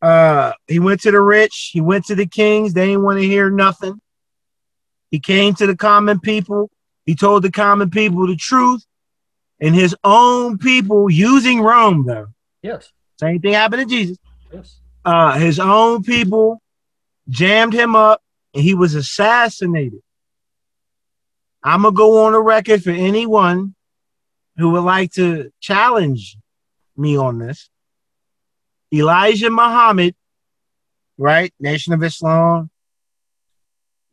uh he went to the rich, he went to the kings, they didn't want to hear nothing. He came to the common people, he told the common people the truth, and his own people using Rome, though. Yes. Same thing happened to Jesus. Yes. Uh his own people jammed him up and he was assassinated. I'm gonna go on the record for anyone who would like to challenge me on this. Elijah Muhammad, right? Nation of Islam.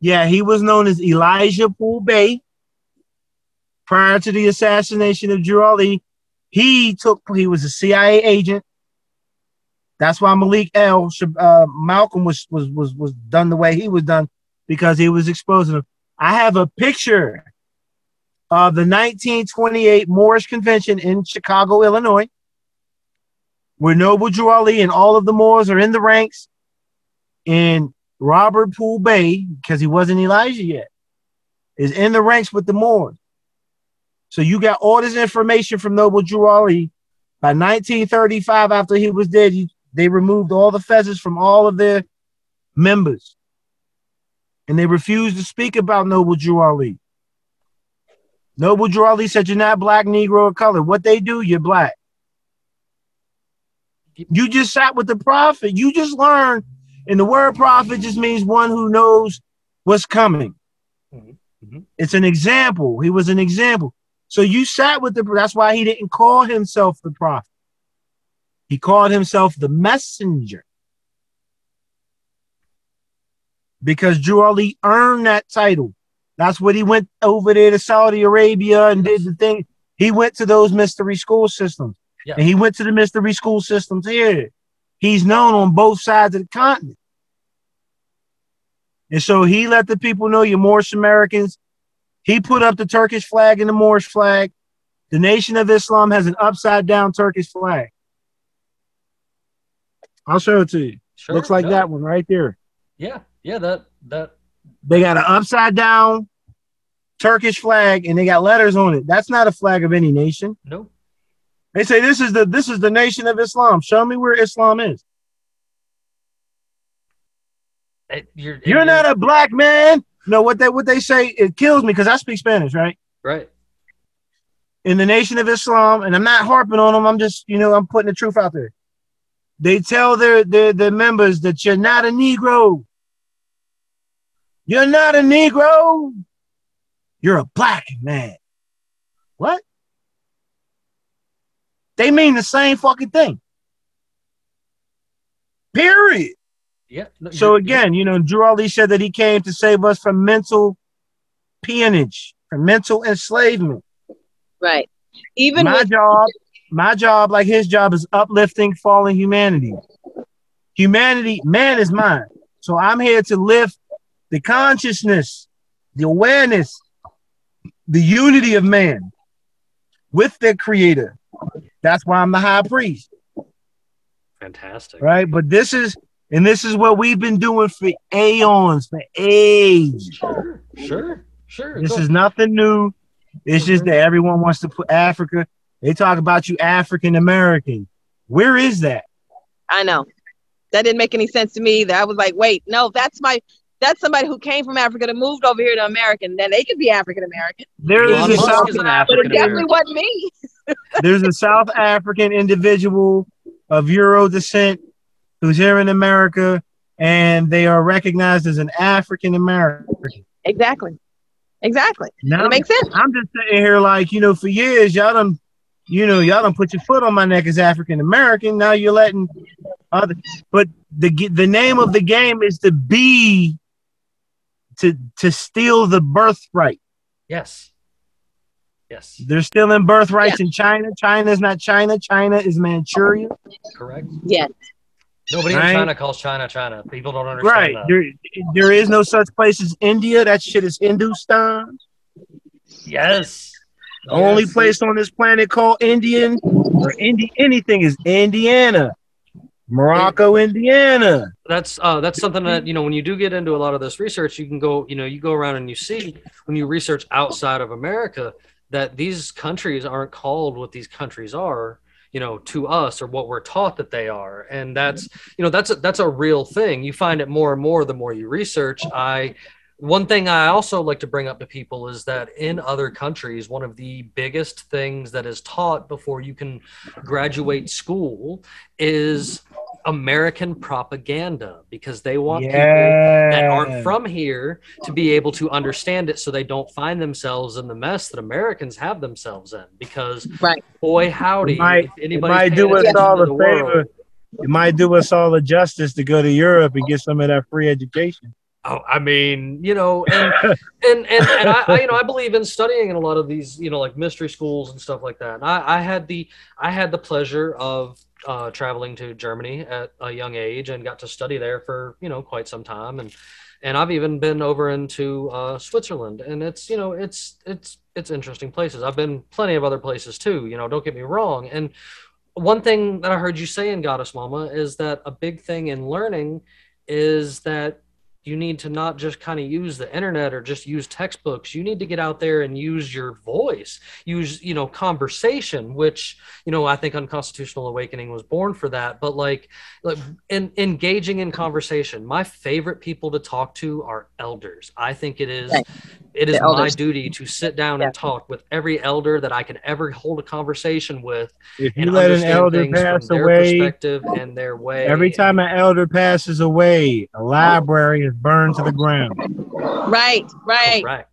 Yeah, he was known as Elijah Poole Bey. Prior to the assassination of Drew he took he was a CIA agent. That's why Malik L. Uh, Malcolm was was was was done the way he was done because he was exposing them. I have a picture of the 1928 Moorish Convention in Chicago, Illinois, where Noble Drew Ali and all of the Moors are in the ranks, and Robert Poole Bey, because he wasn't Elijah yet, is in the ranks with the Moors. So you got all this information from Noble Drew Ali. By 1935, after he was dead, you, they removed all the feathers from all of their members. And they refused to speak about Noble Drew Ali. Noble Drew Ali said, You're not black, Negro, or color. What they do, you're black. You just sat with the prophet. You just learned. And the word prophet just means one who knows what's coming. Mhm. Mhm. It's an example. He was an example. So you sat with the that's why he didn't call himself the prophet. He called himself the messenger. Because Drew Ali earned that title. That's what he went over there to Saudi Arabia and did the thing. He went to those mystery school systems. Yeah. And he went to the mystery school systems here. He's known on both sides of the continent. And so he let the people know you're Moorish Americans. He put up the Turkish flag and the Moorish flag. The Nation of Islam has an upside down Turkish flag. I'll show it to you. Sure. Looks like no. that one right there. Yeah. Yeah. That that They got an upside down Turkish flag and they got letters on it. That's not a flag of any nation. no. They say this is the this is the nation of Islam. Show me where Islam is. It- you're You're not a black man. No, what they what they say it kills me because I speak Spanish, right? right. In the nation of Islam, and I'm not harping on them. I'm just you know I'm putting the truth out there. They tell their their their members that you're not a Negro. You're not a Negro. You're a black man. What? They mean the same fucking thing. Period. Yeah. no, So you're- again, you know, Drew Ali said that he came to save us from mental peonage, from mental enslavement. right. Even my with job, my job, like his job, is uplifting fallen humanity. Humanity, man is mine. So I'm here to lift the consciousness, the awareness, the unity of man with their creator. That's why I'm the high priest. fantastic. right? But this is, and this is what we've been doing for aeons, for age. Sure. Sure. Sure. This is nothing new. It's just mm-hmm. that everyone wants to put Africa. They talk about you African American. Where is that? I know that didn't make any sense to me. That I was like, wait, no, that's my that's somebody who came from Africa and moved over here to America. Then they could be African American, There is Elon a South, is an but African it definitely wasn't me. there's a South African individual of Euro descent who's here in America, and they are recognized as an African American. Exactly, exactly. And Now, it makes sense. I'm just sitting here like, you know, for years, y'all done you know, y'all don't put your foot on my neck as African American. Now you're letting other, but the the name of the game is to be to to steal the birthright. Yes. Yes. They're stealing birthrights in China. China is not China. China is Manchuria. Correct. Yes. Nobody Right. in China calls China China. People don't understand Right. that. There, there is no such place as India. That shit is Hindustan. Yes. The only place on this planet called Indian or Indi- anything is Indiana, Morocco, Indiana. that's uh that's something that you know when you do get into a lot of this research you can go you know you go around and you see when you research outside of america that these countries aren't called what these countries are you know to us or what we're taught that they are. And that's you know that's a, that's a real thing. You find it more and more the more you research. I one thing I also like to bring up to people is that in other countries, one of the biggest things that is taught before you can graduate school is American propaganda because they want people that aren't from here to be able to understand it so they don't find themselves in the mess that Americans have themselves in. Because, Right. boy, howdy, It might, if it might do us all to a the world- favor. It might do us all a justice to go to Europe and get some of that free education. Oh, I mean, you know, and and and, and I, I, you know, I believe in studying in a lot of these, you know, like mystery schools and stuff like that. And I, I had the I had the pleasure of uh, traveling to Germany at a young age and got to study there for you know quite some time. And and I've even been over into uh, Switzerland, and it's you know it's it's it's interesting places. I've been plenty of other places too. You know, don't get me wrong. And one thing that I heard you say in GoddessMamma is that a big thing in learning is that you need to not just kind of use the internet or just use textbooks. You need to get out there and use your voice. Use you know conversation which you know i think unconstitutional awakening was born for that. But like like in, engaging in conversation. My favorite people to talk to are elders. I think it is Right. it is my duty to sit down Yeah. and talk with every elder that i can ever hold a conversation with If you and let an elder things pass away, perspective and their way. every and- time an elder passes away, a library is burned to the ground. Right, right. correct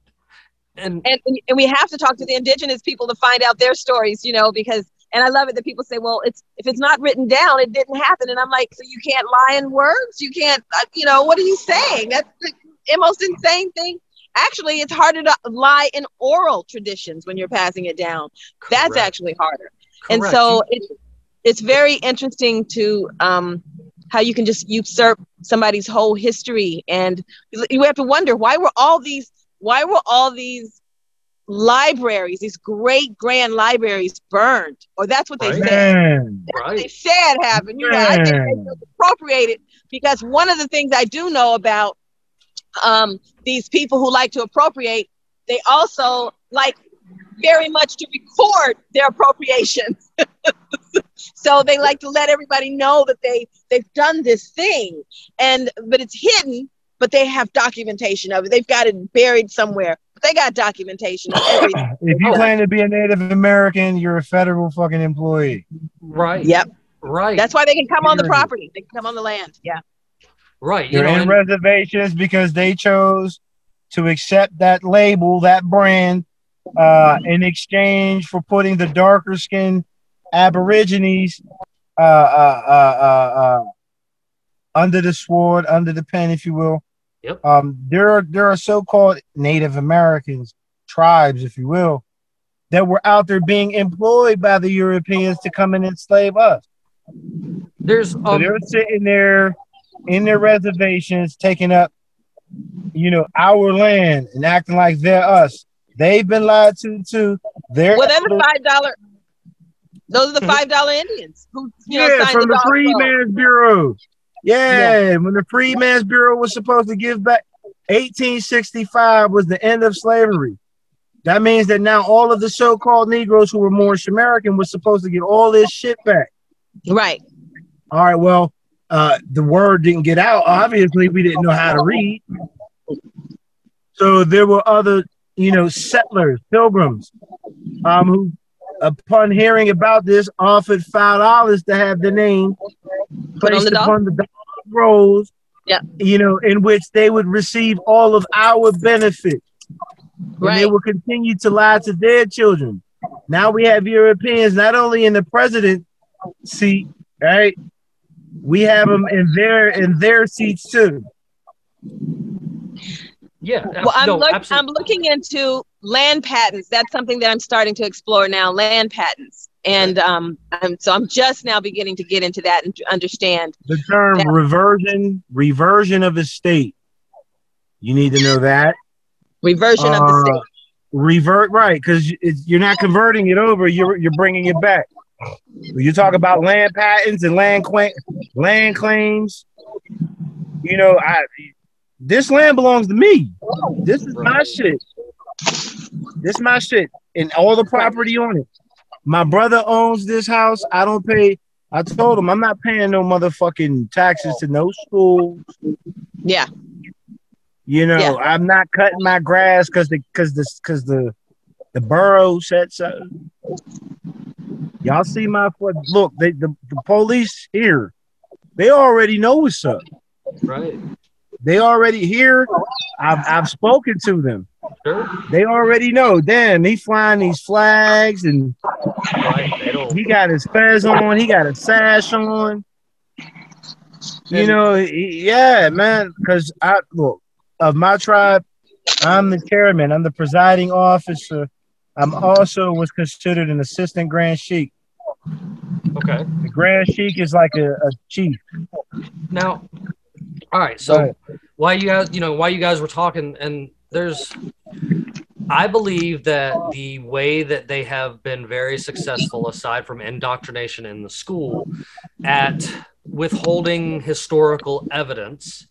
and and and we have to talk to the indigenous people to find out their stories you know because and i love it that people say well it's if it's not written down it didn't happen. And i'm like so you can't lie in words? You can't uh, you know what are you saying? That's the most insane thing. Actually it's harder to lie in oral traditions when you're passing it down. That's actually harder. And so it's it's very interesting to um how you can just usurp somebody's whole history. And you have to wonder why were all these why were all these libraries these great grand libraries burned? Or that's what they Right. said. Man, they right. said happened you know i think they just appropriated because one of the things i do know about um these people who like to appropriate they also like very much to record their appropriations. so they like to let everybody know that they they've done this thing. And but it's hidden but they have documentation of it. They've got it buried somewhere. But they got documentation of everything. if you claim to be a Native American, you're a federal fucking employee. right. Yep. Right. That's why they can come on the property. They can come on the land. Yeah. Right. You You're know, in and- reservations because they chose to accept that label, that brand, uh, in exchange for putting the darker skinned Aborigines uh, uh, uh, uh, uh, under the sword, under the pen, if you will. Yep. Um, there are there are so-called Native Americans, tribes, if you will, that were out there being employed by the Europeans to come and enslave us. there's So um, they're sitting there in their reservations, taking up, you know, our land and acting like they're us. They've been lied to too. They're well they're the five dollar those are the five dollar indians who you know yeah, signed from the Road. Freedmen's Bureau. Yeah, when the Freedmen's Bureau was supposed to give back 1865 was the end of slavery. That means that now all of the so-called Negroes who were Moorish American were supposed to get all this shit back. right All right, well, uh, the word didn't get out. Obviously, we didn't know how to read. So there were other, you know, settlers, pilgrims, um, who, upon hearing about this, offered five dollars to have the name Put on the upon the Dawes rolls. Yeah. You know, in which they would receive all of our benefits. And they right will continue to lie to their children. Now we have Europeans not only in the president seat, right? We have them in their in their seats too. Yeah. Well, I'm, no, look, I'm looking into land patents. That's something that I'm starting to explore now. Land patents, and um, I'm, so I'm just now beginning to get into that and to understand. The term Yeah. reversion, reversion of estate. You need to know that. Reversion of the Uh, state. Revert, right? Because you're not converting it over. You're you're bringing it back. You talk about land patents and land claim, land claims. You know, I this land belongs to me. Oh. This is my shit. This is my shit and all the property on it. My brother owns this house. I don't pay. I told him I'm not paying no motherfucking taxes to no schools. Yeah, You know, Yeah. I'm not cutting my grass because the because the because the the borough said so. Y'all see my foot? Look, they, the the police here, they already know what's up. right. They already here. I've I've spoken to them. Sure. They already know. Damn, he flying these flags and Right. They don't. he got his fez on. He got a sash on. You know, yeah, man. Because I look of my tribe, I'm the chairman. I'm the presiding officer. I'm also was considered an assistant grand sheik. Okay. The grand sheik is like a, a chief. Now, all right. So Right. why you guys, you know, why you guys were talking, and there's, I believe that the way that they have been very successful, aside from indoctrination in the school, at withholding historical evidence,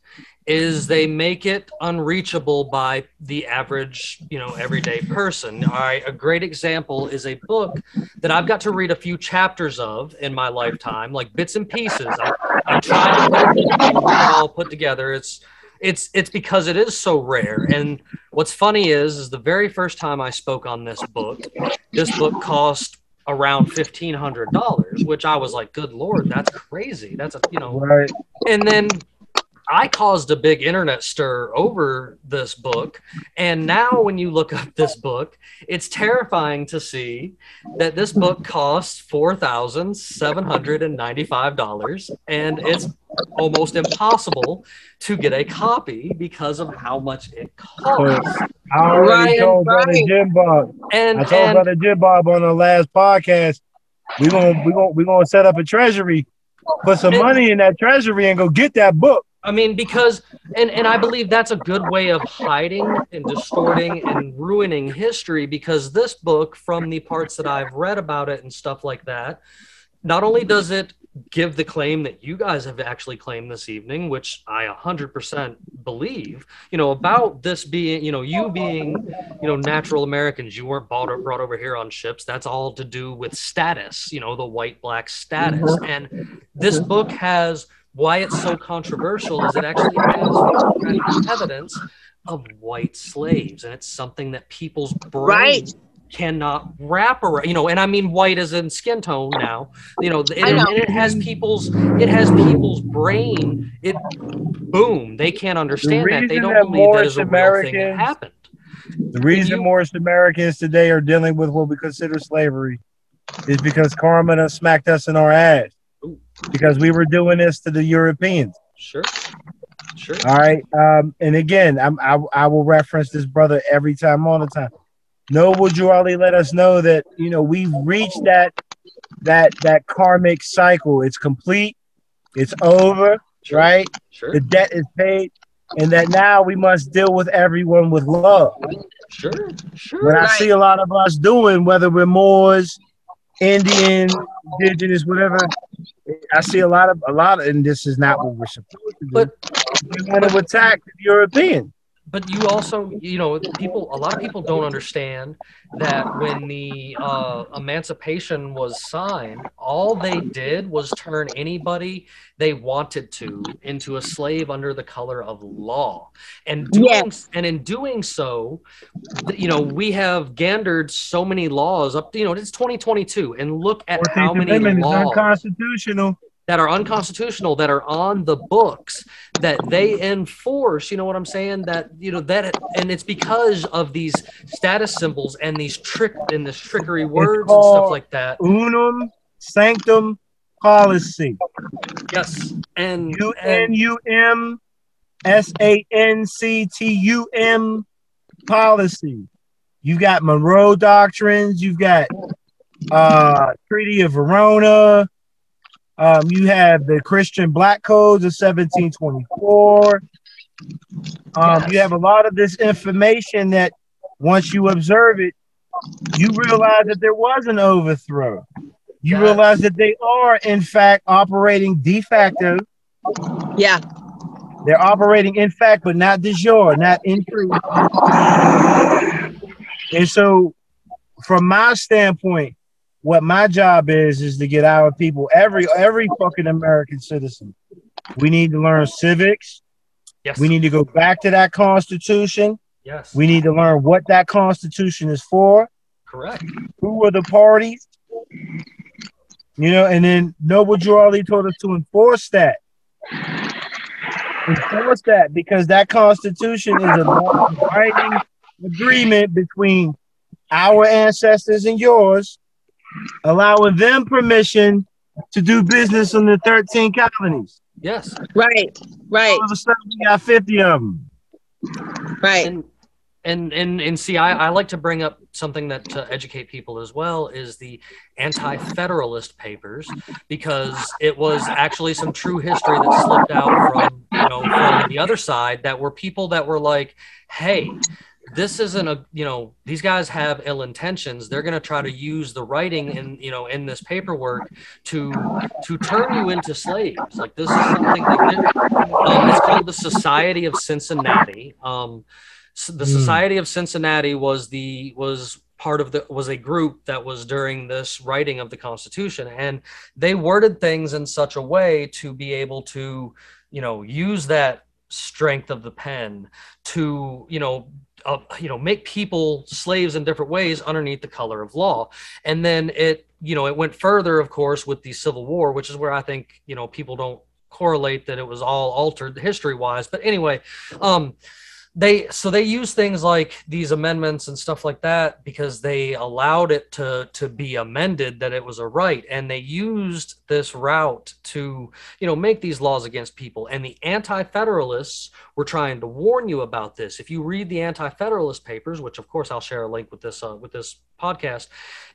is they make it unreachable by the average, you know, everyday person. All right, a great example is a book that I've got to read a few chapters of in my lifetime, like bits and pieces. I, I'm trying to put it all put together. It's it's it's because it is so rare. And what's funny is, is the very first time I spoke on this book, this book cost around fifteen hundred dollars, which I was like, "Good lord, that's crazy." That's a you know, Right. and then I caused a big internet stir over this book. And now, when you look up this book, it's terrifying to see that this book costs $4,795 and it's almost impossible to get a copy because of how much it costs. I already Ryan, told brother Ryan. Jim Bob. And, I told and brother Jim Bob on the last podcast. we're gonna we gonna we gonna set up a treasury, put some And- money in that treasury, and go get that book. I mean, because, and, and I believe that's a good way of hiding and distorting and ruining history because this book, from the parts that I've read about it and stuff like that, not only does it give the claim that you guys have actually claimed this evening, which I 100% believe, you know, about this being, you know, you being, you know, natural Americans, you weren't bought or brought over here on ships. That's all to do with status, you know, the white black status. Mm-hmm. And this book has why it's so controversial is it actually has evidence of white slaves, and it's something that people's brains Right. cannot wrap around. You know, and I mean white as in skin tone now. You know, and, know. and it has people's it has people's brain. It boom, they can't understand that. They reason don't that believe that is a real thing that happened. The reason you- Moorish Americans today are dealing with what we consider slavery is because karma done smacked us in our ass. Ooh. Because we were doing this to the Europeans. Sure, sure. All right. Um, and again, I'm, I, I will reference this brother every time, all the time. Noble Drew Ali let us know that you know we've reached that that that karmic cycle. It's complete. It's over. Sure, Right. Sure, The debt is paid, and that now we must deal with everyone with love. sure, sure. What I see a lot of us doing, whether we're Moors, Indian, indigenous, whatever, I see a lot of a lot of, and this is not what we're supposed to do. But we want to attack the European. But you also you know people a lot of people don't understand that when the uh, emancipation was signed all they did was turn anybody they wanted to into a slave under the color of law and doing Yes. and in doing so you know we have gandered so many laws up you know it's 2022 and look at how many Amendment is laws unconstitutional. That are unconstitutional that are on the books that they enforce you know what i'm saying that you know that and it's because of these status symbols and these trick and this trickery words and stuff like that Unum sanctum policy. yes and, U and N U M S A N C T U M policy. You got Monroe doctrines. You've got uh, Treaty of Verona. Um, you have the Christian Black Codes of 1724. Um, You have a lot of this information that once you observe it, you realize that there was an overthrow. You realize that they are, in fact, operating de facto. Yeah. They're operating in fact, but not de jure, not in truth. And so, from my standpoint, what my job is is to get our people, every every fucking American citizen. We need to learn civics. yes We need to go back to that Constitution. yes We need to learn what that Constitution is for. correct Who are the parties? You know, and then Noble Drew Ali told us to enforce that. Enforce that because that Constitution is a binding agreement between our ancestors and yours, allowing them permission to do business in the 13 colonies. yes Right. Right. All of a sudden, we got 50 of them. Right. and and and and see I, I like to bring up something that to educate people as well is the anti-federalist papers because it was actually some true history that slipped out from you know from the other side that were people that were like hey this isn't a you know these guys have ill intentions. They're going to try to use the writing in you know in this paperwork to to turn you into slaves. Like this is something this, um, it's called the society of cincinnati. Um, s- the Hmm. society of cincinnati was the was part of the was a group that was during this writing of the constitution and they worded things in such a way to be able to you know use that strength of the pen to you know uh, you know make people slaves in different ways underneath the color of law. And then it you know it went further of course with the civil war which is where i think you know people don't correlate that it was all altered history wise but anyway um they so they use things like these amendments and stuff like that because they allowed it to to be amended that it was a right. And they used this route to you know make these laws against people. And the anti-federalists were trying to warn you about this. If you read the anti-federalist papers which of course i'll share a link with this uh, with this podcast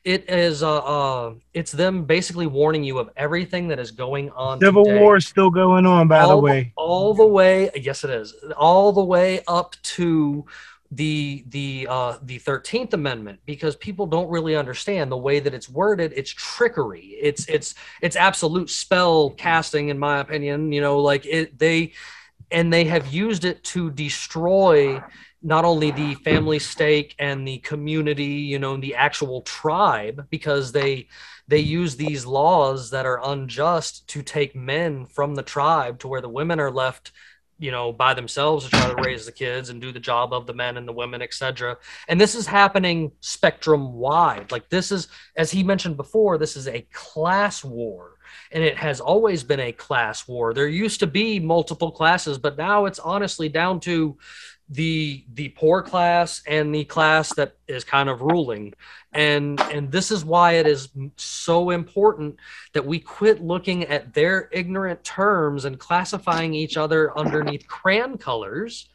it is uh, uh it's them basically warning you of everything that is going on Civil today. War is still going on, by the all way. all the way yes it is. All the way up to the the uh the 13th amendment because people don't really understand the way that it's worded. It's trickery. It's it's it's absolute spell casting in my opinion you know like it they and they have used it to destroy not only the family stake and the community you know the actual tribe because they they use these laws that are unjust to take men from the tribe to where the women are left you know by themselves to try to raise the kids and do the job of the men and the women etc and this is happening spectrum wide. Like this is as he mentioned before this is a class war and it has always been a class war there used to be multiple classes but now it's honestly down to the the poor class and the class that is kind of ruling and and this is why it is so important that we quit looking at their ignorant terms and classifying each other underneath crayon colors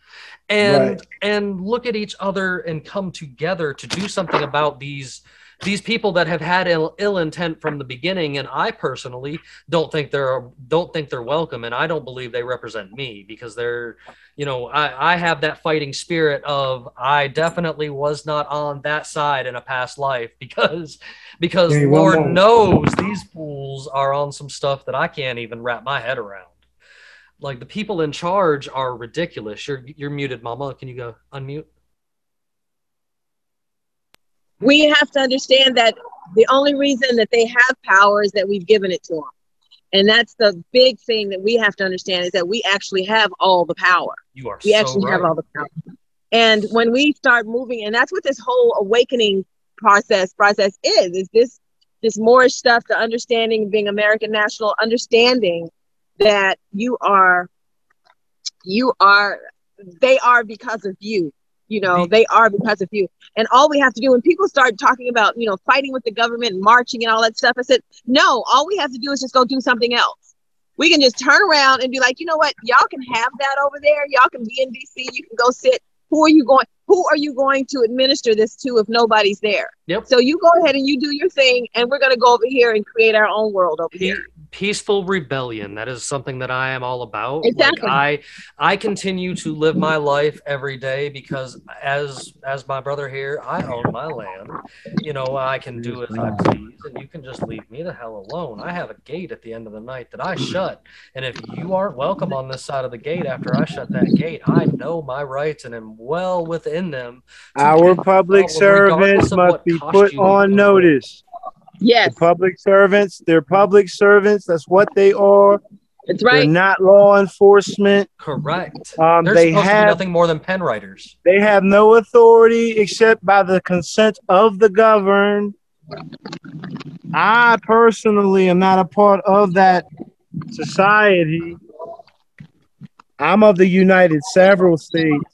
and Right. and look at each other and come together to do something about these these people that have had ill, ill intent from the beginning and i personally don't think they're don't think they're welcome and i don't believe they represent me because they're you know i i have that fighting spirit of i definitely was not on that side in a past life because because lord more. knows these fools are on some stuff that i can't even wrap my head around. Like the people in charge are ridiculous. You're you're muted mama. Can you go unmute we have to understand that the only reason that they have power is that we've given it to them. And that's the big thing that we have to understand is that we actually have all the power. you are We so actually right. have all the power. And when we start moving, and that's what this whole awakening process process is, is this this Moorish stuff, the understanding being American national, understanding that you are, you are, they are because of you. You know, they are because of you. And all we have to do when people start talking about, you know, fighting with the government, and marching and all that stuff, I said, no, all we have to do is just go do something else. We can just turn around and be like, you know what, y'all can have that over there. Y'all can be in DC. You can go sit. Who are you going? Who are you going to administer this to if nobody's there? Yep. So you go ahead and you do your thing, and we're going to go over here and create our own world over Pe- here. peaceful rebellion that is something that i am all about Exactly. like i i continue to live my life every day because as as my brother here i own my land you know i can do as i please and you can just leave me the hell alone i have a gate at the end of the night that i shut and if you aren't welcome on this side of the gate after i shut that gate i know my rights and am well within them Our public servants must be put on notice. Yes, The public servants, they're public servants. That's what they are. that's They're right. not law enforcement. correct Um, they're they supposed to be have nothing more than pen writers they have no authority except by the consent of the governed. I personally am not a part of that society. I'm of the United Several States.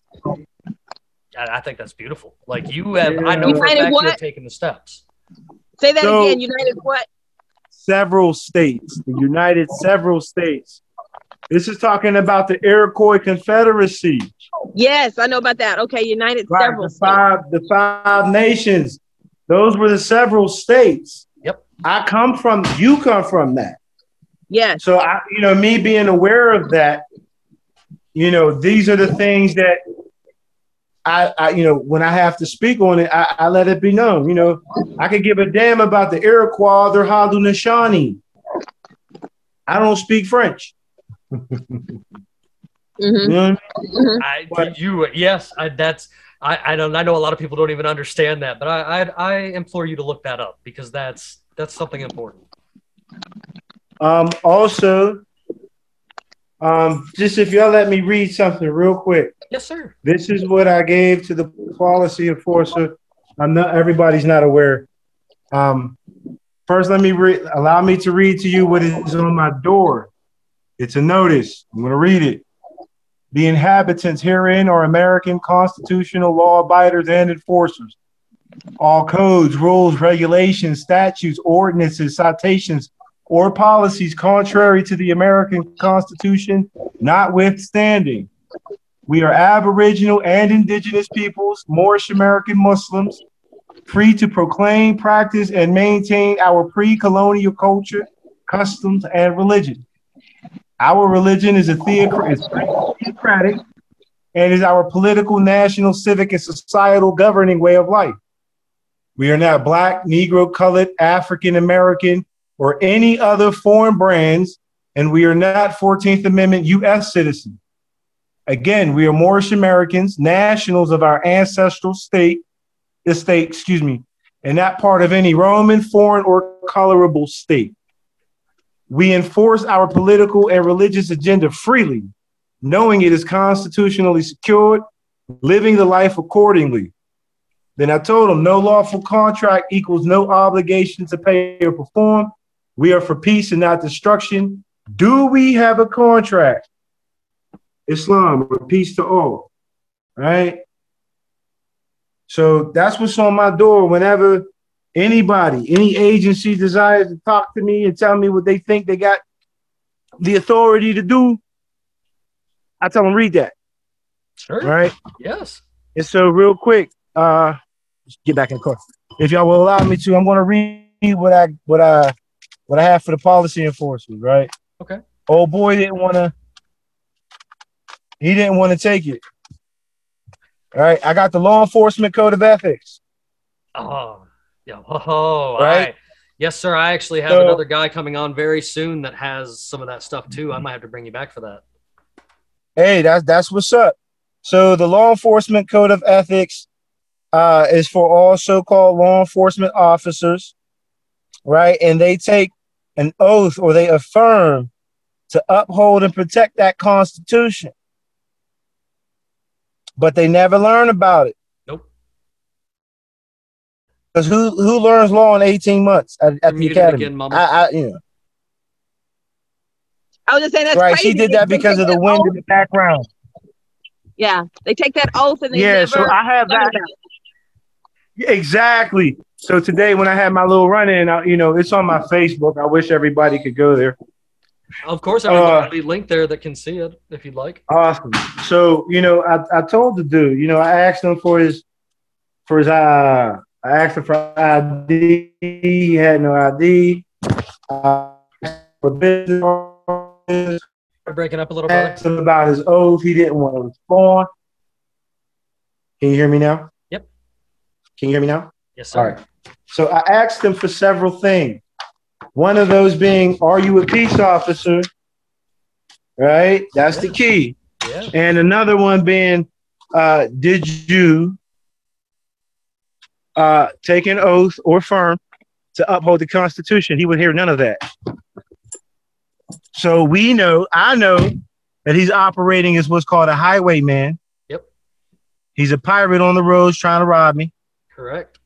I, I think that's beautiful. Like you have, I know Yeah. for a United fact you what? have taken the steps. Say that So- again. United what? Several states, the United Several States. This is talking about the Iroquois Confederacy. Yes, I know about that. Okay, United Right, several. the five, the five nations. Those were the several states. Yep. I come from. You come from that. Yes, So I, you know, me being aware of that, you know, these are the things that I, I you know, when I have to speak on it, I, I let it be known. You know, I could give a damn about the Iroquois, their Haudenosaunee. I don't speak French. hmm You know what hmm I, you, yes, I, that's. I, I don't. I know a lot of people don't even understand that, but I, I, I implore you to look that up because that's that's something important. Um, also, um, just if y'all let me read something real quick. Yes, sir. This is what I gave to the policy enforcer. I'm not everybody's not aware. Um, first, let me read. Allow me to read to you what is on my door. It's a notice. I'm going to read it. The inhabitants herein are American constitutional law abiders and enforcers. All codes, rules, regulations, statutes, ordinances, citations, or policies contrary to the American Constitution, notwithstanding. We are Aboriginal and Indigenous peoples, Moorish American Muslims, free to proclaim, practice, and maintain our pre colonial culture, customs, and religion. Our religion is a theocr- theocratic and is our political, national, civic, and societal governing way of life. We are not Black, Negro, colored, African American, or any other foreign brands, and we are not 14th Amendment U.S. citizens. Again, we are Moorish Americans, nationals of our ancestral state, estate, excuse me, and not part of any Roman, foreign, or colorable state. We enforce our political and religious agenda freely, knowing it is constitutionally secured, living the life accordingly. Then I told him no lawful contract equals no obligation to pay or perform. We are for peace and not destruction. Do we have a contract? Islam, peace to all. Right? So that's what's on my door whenever anybody, any agency desires to talk to me and tell me what they think they got the authority to do. I tell them read that. Sure. Right. Yes. And so real quick, uh get back in the car. If y'all will allow me to, I'm gonna read what I what I what I have for the policy enforcement, right? Okay. Old boy didn't wanna he didn't want to take it. All right, I got the law enforcement code of ethics. Oh, yeah. Oh, Right? right. Yes, sir. I actually have So- another guy coming on very soon that has some of that stuff too. I might have to bring you back for that. Hey, that's that's what's up. So the law enforcement code of ethics uh, is for all so-called law enforcement officers, right? And they take an oath or they affirm to uphold and protect that Constitution, but they never learn about it. Nope. Because who who learns law in 18 months at, at the academy? again, Mama. I, I, you know, I was just saying that's right. crazy. She did that They because of the wind oath- in the background. Yeah, they take that oath and they Yeah, never. so I have that. about it. Yeah, Exactly. So today, when I had my little run in, you know, it's on my Facebook. I wish everybody could go there. Of course, everyone Uh, will be linked there that can see it if you'd like. Awesome. So, you know, I, I told the dude, you know, I asked him for his for his uh I asked him for ID. He had no ID. Uh, for business, breaking up a little, bit. asked him about his oath. He didn't want to respond. Can you hear me now? Yep. Can you hear me now? Yes, sir. All right. So I asked him for several things. One of those being, are you a peace officer? Right? That's the key. Yeah. And another one being, uh, did you uh, take an oath or firm to uphold the Constitution? He would hear none of that. So we know, I know that he's operating as what's called a highwayman. Yep. He's a pirate on the roads trying to rob me. Correct.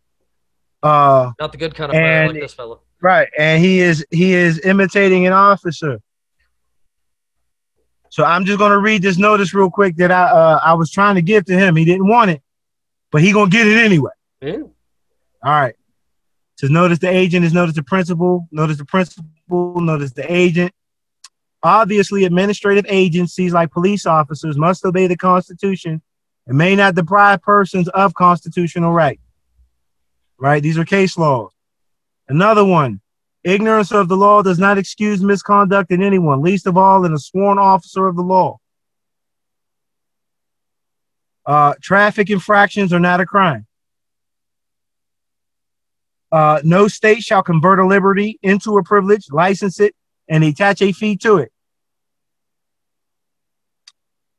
Uh, Not the good kind of fire like this fella. Right, and he is he is imitating an officer. So I'm just gonna read this notice real quick that I uh, I was trying to give to him. He didn't want it, but he gonna get it anyway. Yeah. All right. Says notice the agent is notice the principal. Notice the principal. Notice the agent. Obviously, administrative agencies like police officers must obey the Constitution and may not deprive persons of constitutional right. Right. These are case laws. Another one. Ignorance of the law does not excuse misconduct in anyone, least of all in a sworn officer of the law. Uh, traffic infractions are not a crime. Uh, no state shall convert a liberty into a privilege, license it, and attach a fee to it.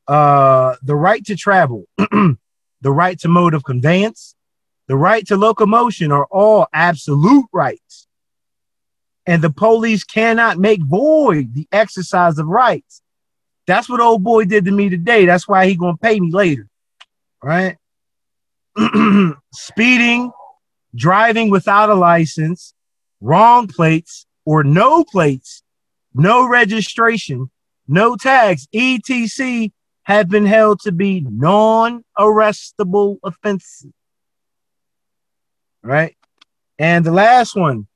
Uh, the right to travel, the right to mode of conveyance, the right to locomotion are all absolute rights. And the police cannot make void the exercise of rights. That's what old boy did to me today. That's why he gonna pay me later. Right? Speeding, driving without a license, wrong plates or no plates, no registration, no tags, etc., have been held to be non-arrestable offenses. Right? And the last one,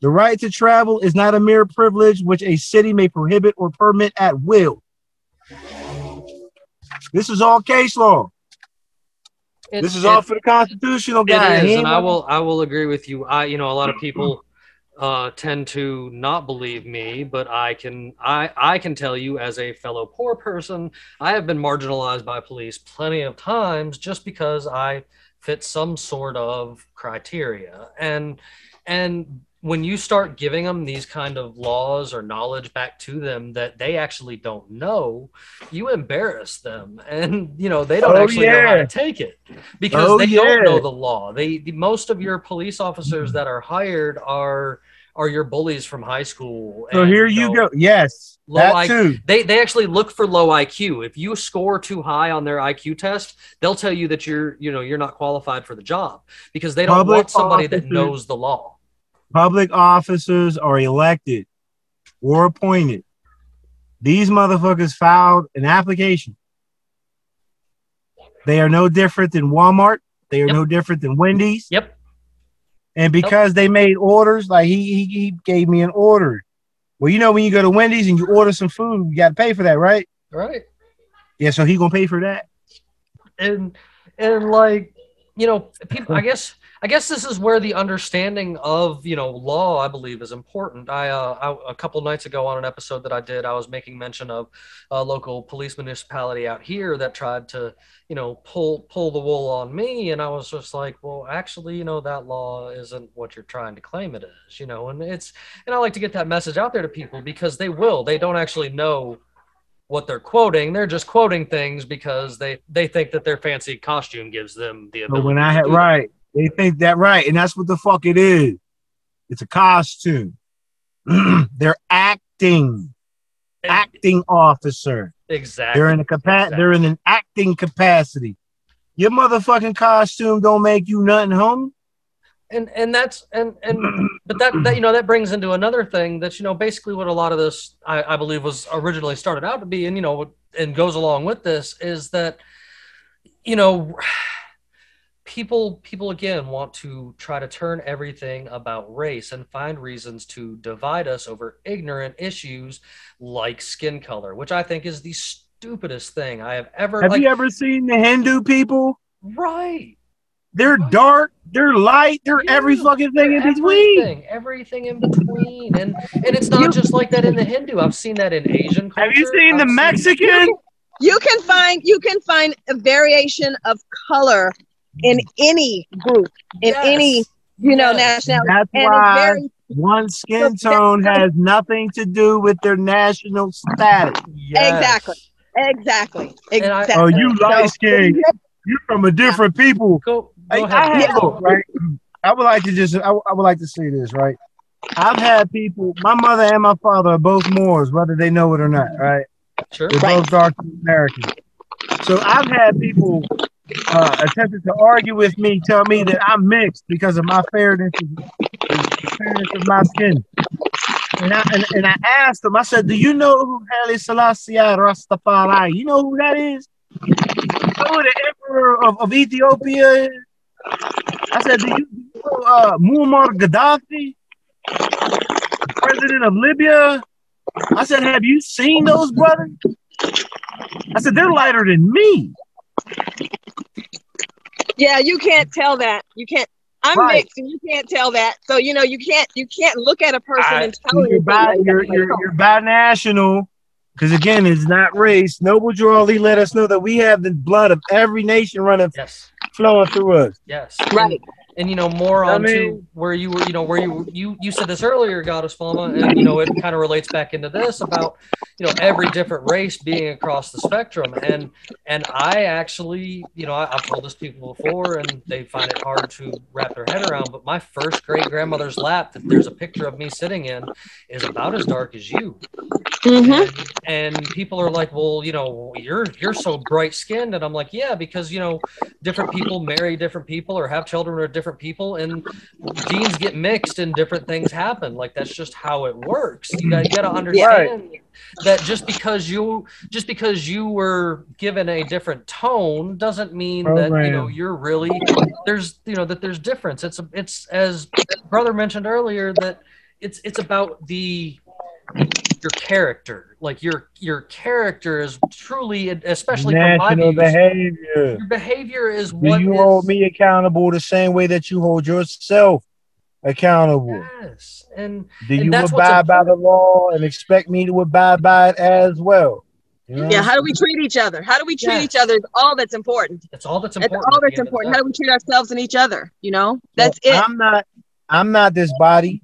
the right to travel is not a mere privilege which a city may prohibit or permit at will. This is all case law. It- This is it- all for the constitutional guy. It He is, and I will I will agree with you. I you know a lot of people uh, tend to not believe me, but I can I I can tell you as a fellow poor person, I have been marginalized by police plenty of times just because I fit some sort of criteria and and when you start giving them these kind of laws or knowledge back to them that they actually don't know you embarrass them and you know they don't Oh, actually know how to take it because Oh, they yeah. don't know the law. They the, most of your police officers that are hired are are your bullies from high school. So and, here you know, go. Yes, Low that IQ. too. They they actually look for low IQ. If you score too high on their IQ test, they'll tell you that you're you know you're not qualified for the job because they don't Public want somebody that knows the law. Public officers are elected or appointed. These motherfuckers filed an application. They are no different than Walmart. They are Yep. no different than Wendy's. Yep. And because they made orders, like he, he he gave me an order. Well, you know when you go to Wendy's and you order some food, you got to pay for that, right? Right. Yeah, so he gonna pay for that. and and like you know people i guess i guess this is where the understanding of you know law i believe is important. I uh I, a couple nights ago on an episode that i did i was making mention of a local police municipality out here that tried to you know pull pull the wool on me. And i was just like well actually you know that law isn't what you're trying to claim it is you know? And it's and i like to get that message out there to people because they will. They don't actually know what they're quoting. They're just quoting things because they they think that their fancy costume gives them the ability. But when I had right, they think that right, and that's what the fuck it is. It's a costume. They're acting, acting officer. exactly. They're in a capa- Exactly. They're in an acting capacity. Your motherfucking costume don't make you nothing, home. and and that's and and but that that you know that brings into another thing that you know basically what a lot of this I, I believe was originally started out to be and you know and goes along with this is that you know people people again want to try to turn everything about race and find reasons to divide us over ignorant issues like skin color which i think is the stupidest thing i have ever Have like you ever seen the Hindu people? right They're Right. dark, they're light, they're every fucking thing in between. everything, everything in between, and and it's not just like that in the Hindu. I've seen that in Asian culture. Have you seen the I've Mexican? You can find you can find a variation of color in any group, in Yes. any you know Yes. nationality, That's and why very one skin tone has nothing to do with their national status. Yes. Exactly. exactly And I- exactly. Oh, you So- light skin. You're from a different people. Go, I, go I ahead. have, look, right? I would like to just, I, I would like to say this, right? I've had people, my mother and my father are both Moors, whether they know it or not, right? Sure. They're Right. both dark Americans. So I've had people uh, attempted to argue with me, tell me that I'm mixed because of my fairness, fairness of my skin. And I, and, and I asked them, I said, Do you know who Haile Selassie Rastafari? You know who that is? You know who the emperor of, of Ethiopia is? I said, Do you know uh, Muammar Gaddafi? President of Libya? I said, Have you seen those brothers? I said, They're lighter than me. Yeah, you can't tell that. You can't. I'm Right. mixed, and you can't tell that. So you know you can't you can't look at a person I- and tell You're, anything bi, like you're, that. you're, you're binational. Because again, it's not race. Noble Drew Ali let us know that we have the blood of every nation running, Yes. flowing through us. Yes. Right. And, and you know more I on to mean- where you were, you know, where you you you said this earlier, Goddess Mama, and you know it kind of relates back into this about you know every different race being across the spectrum, and and I actually, you know, I, I've told this to people before, and they find it hard to wrap their head around. But my first great grandmother's lap that there's a picture of me sitting in is about as dark as you. Mhm. and, and people are like well you know you're you're so bright skinned and i'm like yeah because you know different people marry different people or have children or different people and genes get mixed and different things happen. Like that's just how it works. You got, you got to understand that just because you just because you were given a different tone doesn't mean that you know you're really there's you know that there's difference. It's a, it's as brother mentioned earlier that it's it's about the your character like your your character is truly especially from my National views, behavior. your behavior is Do what you is- hold me accountable the same way that you hold yourself accountable? yes and Do and you that's abide by the law and expect me to abide by it as well? You know? Yeah, how do we treat each other? How do we treat Yes. each other? Is all that's important. that's all that's important. That's important all that's end of the important. How do we treat ourselves and each other? You know, So that's it. I'm not. I'm not this body,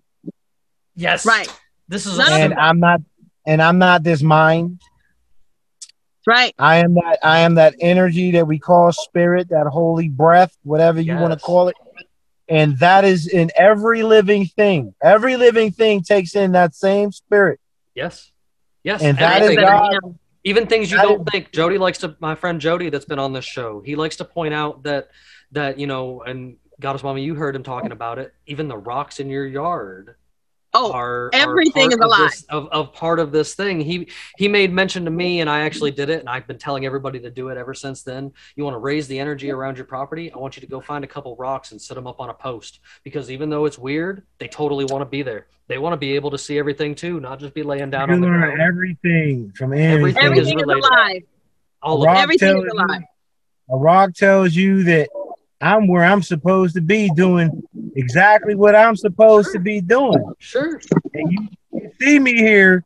yes Right. this is None a, of and I'm not. And I'm not this mind. Right. I am that. I am that energy that we call spirit, that holy breath, whatever you want to call it. And that is in every living thing. Every living thing takes in that same spirit. yes yes And that is everything. God. even things you That don't is- think jody likes to my friend jody that's been on this show he likes to point out that that you know and goddess mama you heard him talking oh. about it even the rocks in your yard Oh, are everything are is part of alive. this- of, of part of this thing he he made mention to me and i actually did it and i've been telling everybody to do it ever since then you want to raise the energy around your property i want you to go find a couple rocks and set them up on a post because even though it's weird they totally want to be there they want to be able to see everything too not just be laying down You on the learn ground everything from Everything anything. is everything is, related. alive. all of rock Everything tells is you- alive. A rock tells you that I'm where I'm supposed to be doing exactly what I'm supposed to be doing. sure And you, you see me here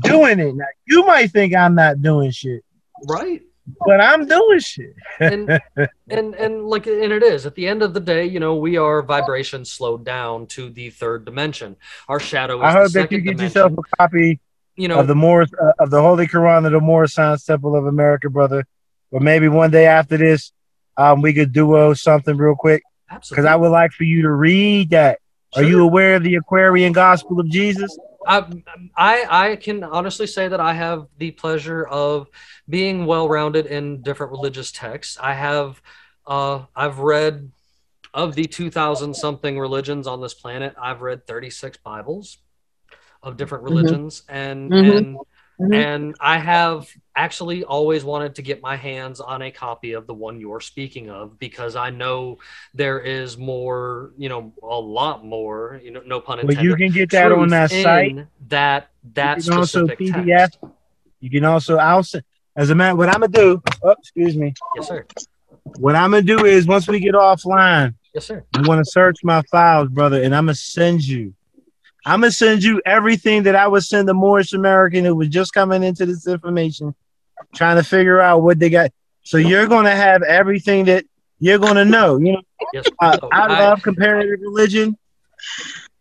doing it. Now you might think I'm not doing shit, right but I'm doing shit. and and and like and it is at the end of the day you know we are vibration slowed down to the third dimension our shadow is I hope that you get dimension yourself a copy you know of the Moorish uh, of the Holy Quran of the Moorish Science Temple of America, brother. Or maybe one day after this, um, we could duo something real quick Absolutely. because I would like for you to read that. Sure. Are you aware of the Aquarian Gospel of Jesus? I, I I can honestly say that I have the pleasure of being well rounded in different religious texts. I have uh, I've read of the 2000 something religions on this planet, I've read 36 Bibles of different Mhm. religions and Mhm. and Mhm. and I have actually always wanted to get my hands on a copy of the one you're speaking of because I know there is more, you know, a lot more, you know, no pun Well, intended. you can get that on that site. That that You can also specific PDF. text. You can also I'll send as a man. What I'm gonna do? Oh, excuse me. Yes, sir. What I'm gonna do is once we get offline, Yes, sir. I'm gonna search my files, brother, and I'm gonna send you. I'm gonna send you everything that I would send the Moorish American who was just coming into this information, trying to figure out what they got. So you're gonna have everything that you're gonna know. You know, Yes. uh, So I I- love comparative religion.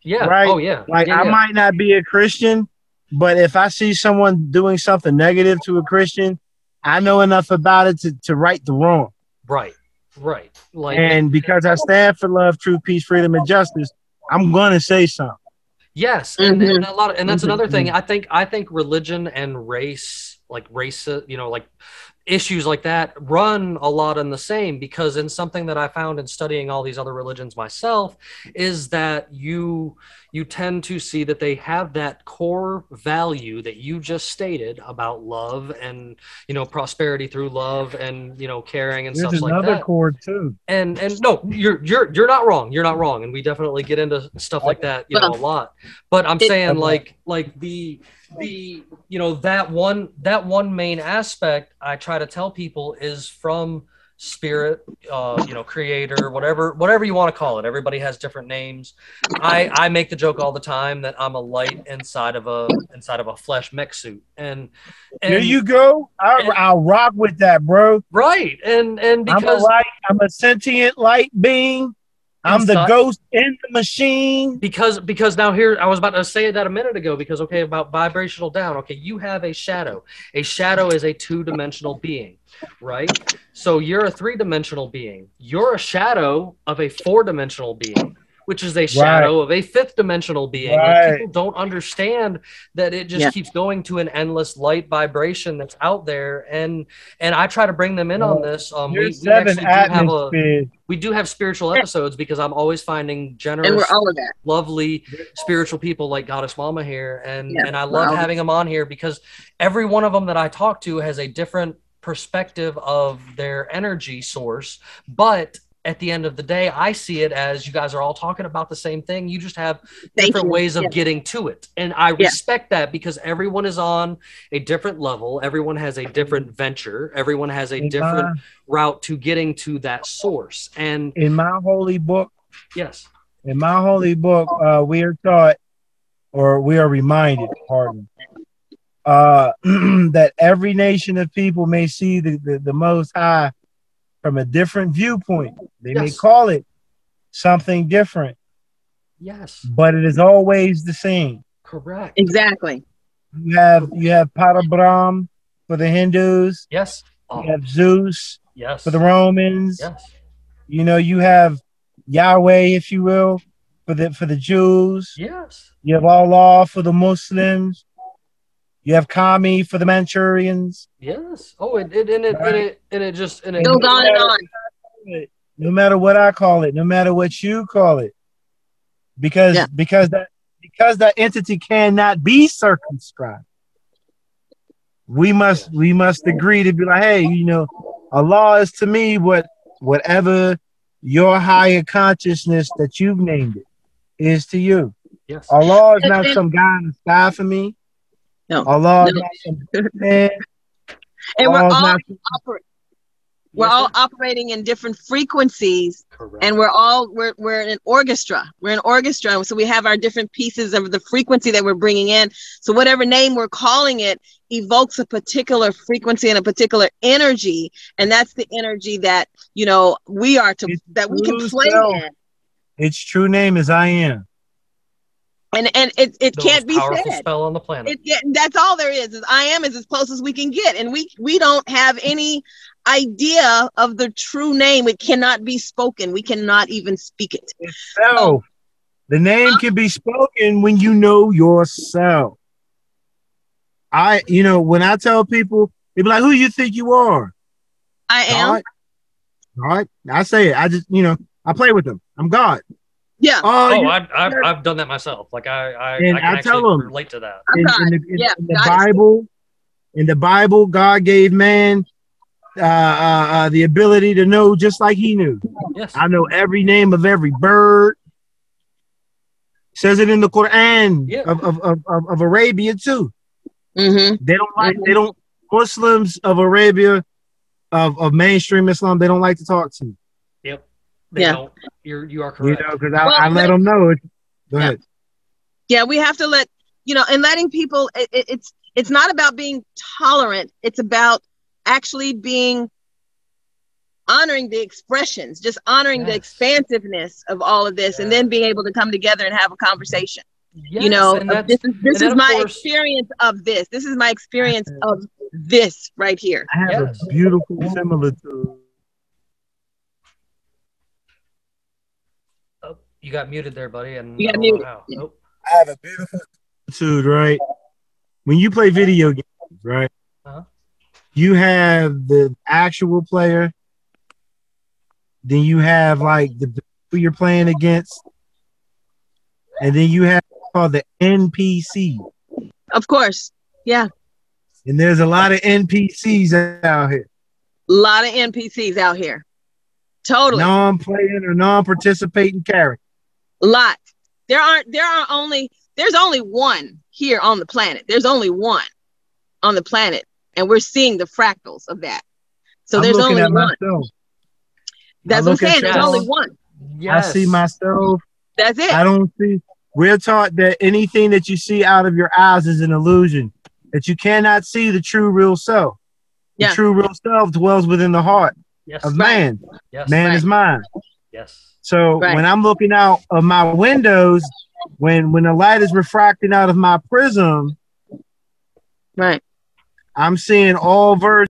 Yeah. right? Oh, yeah. Like yeah, I yeah. might not be a Christian, but if I see someone doing something negative to a Christian, I know enough about it to, to right the wrong. Right. Right. Like And because I stand for love, truth, peace, freedom, and justice, I'm gonna say something. Yes, and, Mhm. and a lot, of, and that's Mhm. another thing. I think I think religion and race, like race, you know, like issues like that, run a lot in the same. Because in something that I found in studying all these other religions myself, is that you you tend to see that they have that core value that you just stated about love and you know prosperity through love and you know caring and There's stuff like that. another that chord too. and and no you're you're you're not wrong you're not wrong and we definitely get into stuff like that you know a lot but i'm saying like like the the you know that one that one main aspect i try to tell people is from spirit uh you know creator whatever whatever you want to call it everybody has different names i i make the joke all the time that i'm a light inside of a inside of a flesh mech suit and, and there you go. I, and- I'll rock with that, bro. right and and I'm a because light. I'm a sentient light being. I'm the ghost in the machine. because because now here i was about to say that a minute ago because okay about vibrational down. Okay you have a shadow. A shadow is a two-dimensional being right? So you're a three-dimensional being. You're a shadow of a four-dimensional being which is a shadow of a fifth dimensional being and Right. people don't understand that it just Yeah. keeps going to an endless light vibration that's out there. And and i try to bring them in on this. Um we, we actually do have a we do have spiritual episodes because i'm always finding generous and we're all of that. lovely spiritual people like Goddess Mama here, and Yeah, and I love having them on here because every one of them that I talk to has a different perspective of their energy source, but at the end of the day, I see it as you guys are all talking about the same thing. You just have Thank different you. ways of Yeah. getting to it. And I Yeah. respect that because everyone is on a different level. Everyone has a different venture. Everyone has a In different my, route to getting to that source. And in my holy book, yes, in my holy book, uh, we are taught, or we are reminded, pardon, uh, that every nation of people may see the, the, the Most High from a different viewpoint. They may call it something different, yes, but it is always the same. correct. Exactly. You have you have Parabrahm for the Hindus, Yes. Oh, you have Zeus yes. for the Romans. Yes. You know, you have Yahweh, if you will, for the for the Jews. Yes. You have Allah for the Muslims. You have Kami for the Manchurians. Yes. Oh, it, it and it and it and it just and it, Goes on and on. No matter what I call it, no matter what you call it, because Yeah. because that because that entity cannot be circumscribed. We must we must agree to be like, hey, you know, Allah is to me what whatever your higher consciousness that you've named it is to you. yes. Allah is not some guy in the sky for me. No. Allah No. not some man. And we're all oper- we're Yes, all sir. operating in different frequencies correct. and we're all we're, we're in an orchestra we're an orchestra so we have our different pieces of the frequency that we're bringing in so whatever name we're calling it evokes a particular frequency and a particular energy and that's the energy that you know we are to It's that we can play self. in its true name is I am. And and it, it The can't most be powerful said spell on the planet. it, yeah, that's all there is is i am is as close as we can get and we we don't have any idea of the true name it cannot be spoken we cannot even speak it Self. Oh. The name can be spoken when you know yourself. I, you know, when I tell people, they be like, "Who you think you are?" i am God. God. I say it. I just, you know, I play with them. I'm God. Yeah. Oh, Oh, you- I, I've, I've done that myself. Like I, I, And I can I tell actually 'em. relate to that. In, in the, in- Yeah, in the Bible, in the Bible, God gave man uh, uh, uh, the ability to know just like He knew. Yes. I know every name of every bird. Says it in the Quran Yeah. of, of, of, of, of Arabia too. Mm-hmm. They don't like they don't Muslims of Arabia of, of mainstream Islam. They don't like to talk to. Yep. They Yeah. don't. You're, you are correct. You know, because I, Well, I let but- them know. It. Go Yeah. ahead. Yeah, we have to let you know, and letting people. It, it- it's it's not about being tolerant. It's about actually being honoring the expressions, just honoring the expansiveness of all of this, and then being able to come together and have a conversation. Yes, you know, and of that's, this is this is my course- experience of this. This is my experience of this right here. I have Yes. a beautiful similitude. oh, you got muted there, buddy. And You I got don't muted. how. Nope. I have a beautiful similitude, right? When you play video games, right? Uh-huh. You have the actual player, then you have like the who you're playing against, and then you have called the NPC. Of course, yeah, And there's a lot of NPCs out here, a lot of NPCs out here. Totally. non-playing or non-participating characters. Lot. There aren't there are only there's only one here on the planet. There's only one on the planet, and we're seeing the fractals of that. So I'm there's only one. myself. That's I what I'm saying. There's only one. Yes. I see myself. That's it. I don't see. We're taught that anything that you see out of your eyes is an illusion. That you cannot see the true real self. The Yeah. true real self dwells within the heart Yes. of man. Yes. Man Right. is mine. Yes. So Right. when I'm looking out of my windows, when when the light is refracting out of my prism, Right. I'm seeing all versions.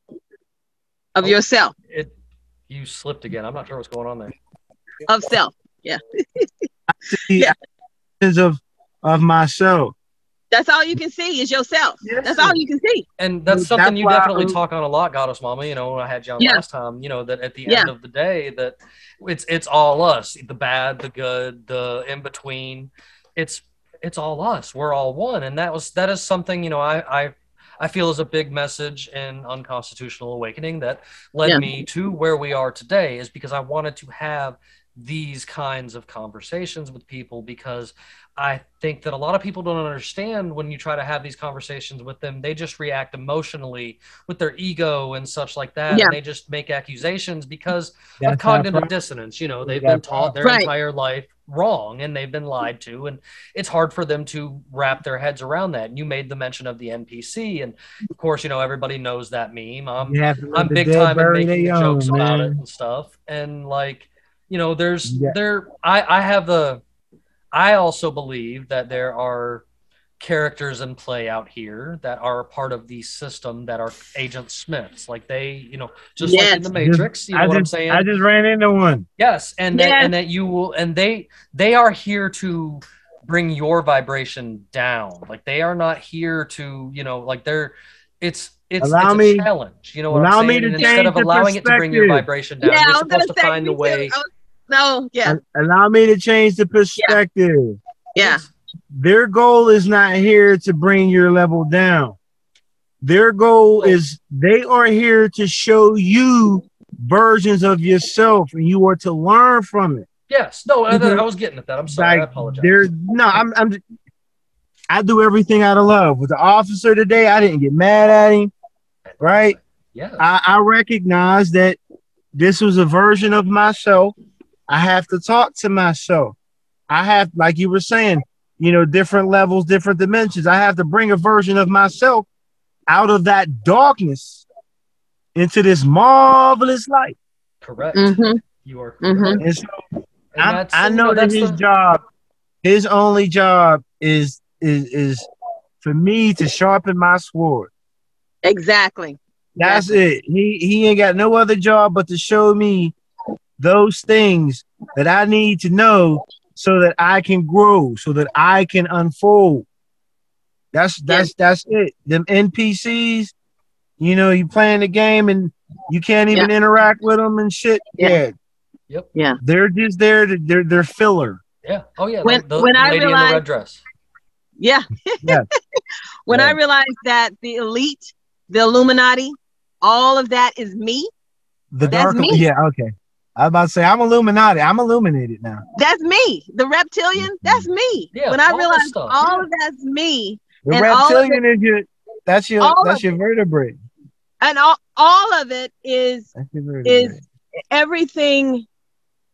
Of yourself, It. You slipped again. I'm not sure what's going on there. of self. Yeah. of of myself. That's all you can see is yourself. Yes. That's all you can see. And that's That's something you definitely I- talk on a lot, Goddess Mama. You know, when I had you on Yeah. last time, you know, that at the Yeah. end of the day, that it's it's all us, the bad, the good, the in between. It's it's all us. We're all one, and that was that is something you know I I I feel is a big message in unconstitutional awakening that led Yeah. me to where we are today is because I wanted to have these kinds of conversations with people because I think that a lot of people don't understand when you try to have these conversations with them. They just react emotionally with their ego and such like that. Yeah. And they just make accusations because of That's our cognitive problem. dissonance. You know, they've That's been taught their Right. entire life wrong and they've been lied to. And it's hard for them to wrap their heads around that. And you made the mention of the NPC. And of course, you know, everybody knows that meme. You have I'm big time in bury making their jokes young, about it and stuff. And like, you know, there's Yeah. there I I have the I also believe that there are characters in play out here that are part of the system that are Agent Smiths. Like they, you know, just like in the Matrix, you know I what I'm just, saying? I just ran into one. Yes, and that, and that you will, and they they are here to bring your vibration down. Like they are not here to, you know, like they're it's it's, Allow it's me- a challenge. You know what allow I'm me saying? to And instead of allowing it to bring your vibration down, yeah, you're I was supposed to find me a way. too. I was- no, yeah, Allow me to change the perspective. yeah, Their goal is not here to bring your level down. Their goal is they are here to show you versions of yourself and you are to learn from it. Yes, no, I, Mhm. I was getting at that. I'm sorry, I Like apologize. there's no, I'm I'm I do everything out of love. With the officer today, I didn't get mad at him. Right? Yeah, I, I recognize that this was a version of myself. I have to talk to myself. I have, like you were saying, you know, different levels, different dimensions. I have to bring a version of myself out of that darkness into this marvelous light. correct. hmm You are. Mhm. And so And I'm- I know that his the- job, his only job is is is for me to sharpen my sword. exactly. That's it. He he ain't got no other job but to show me those things that I need to know so that I can grow, so that I can unfold. That's that's that's it. Them NPCs, you know, you playing the game and you can't even interact with them and shit. Yeah. Yeah. They're just there to they're they're filler. Yeah. Oh yeah. When- the, the when I lady in the realized- red dress. Yeah. Yes. when I Yes. realized that the elite, the Illuminati, all of that is me. The That's dark me. yeah, okay. I was about to say I'm Illuminati. I'm illuminated now. That's me. The reptilian, that's me. Yeah, when I all realized stuff, all yeah. of that's me, The And all of reptilian is your that's your that's of your vertebrae. and all, all of it is That's your vertebrae. is everything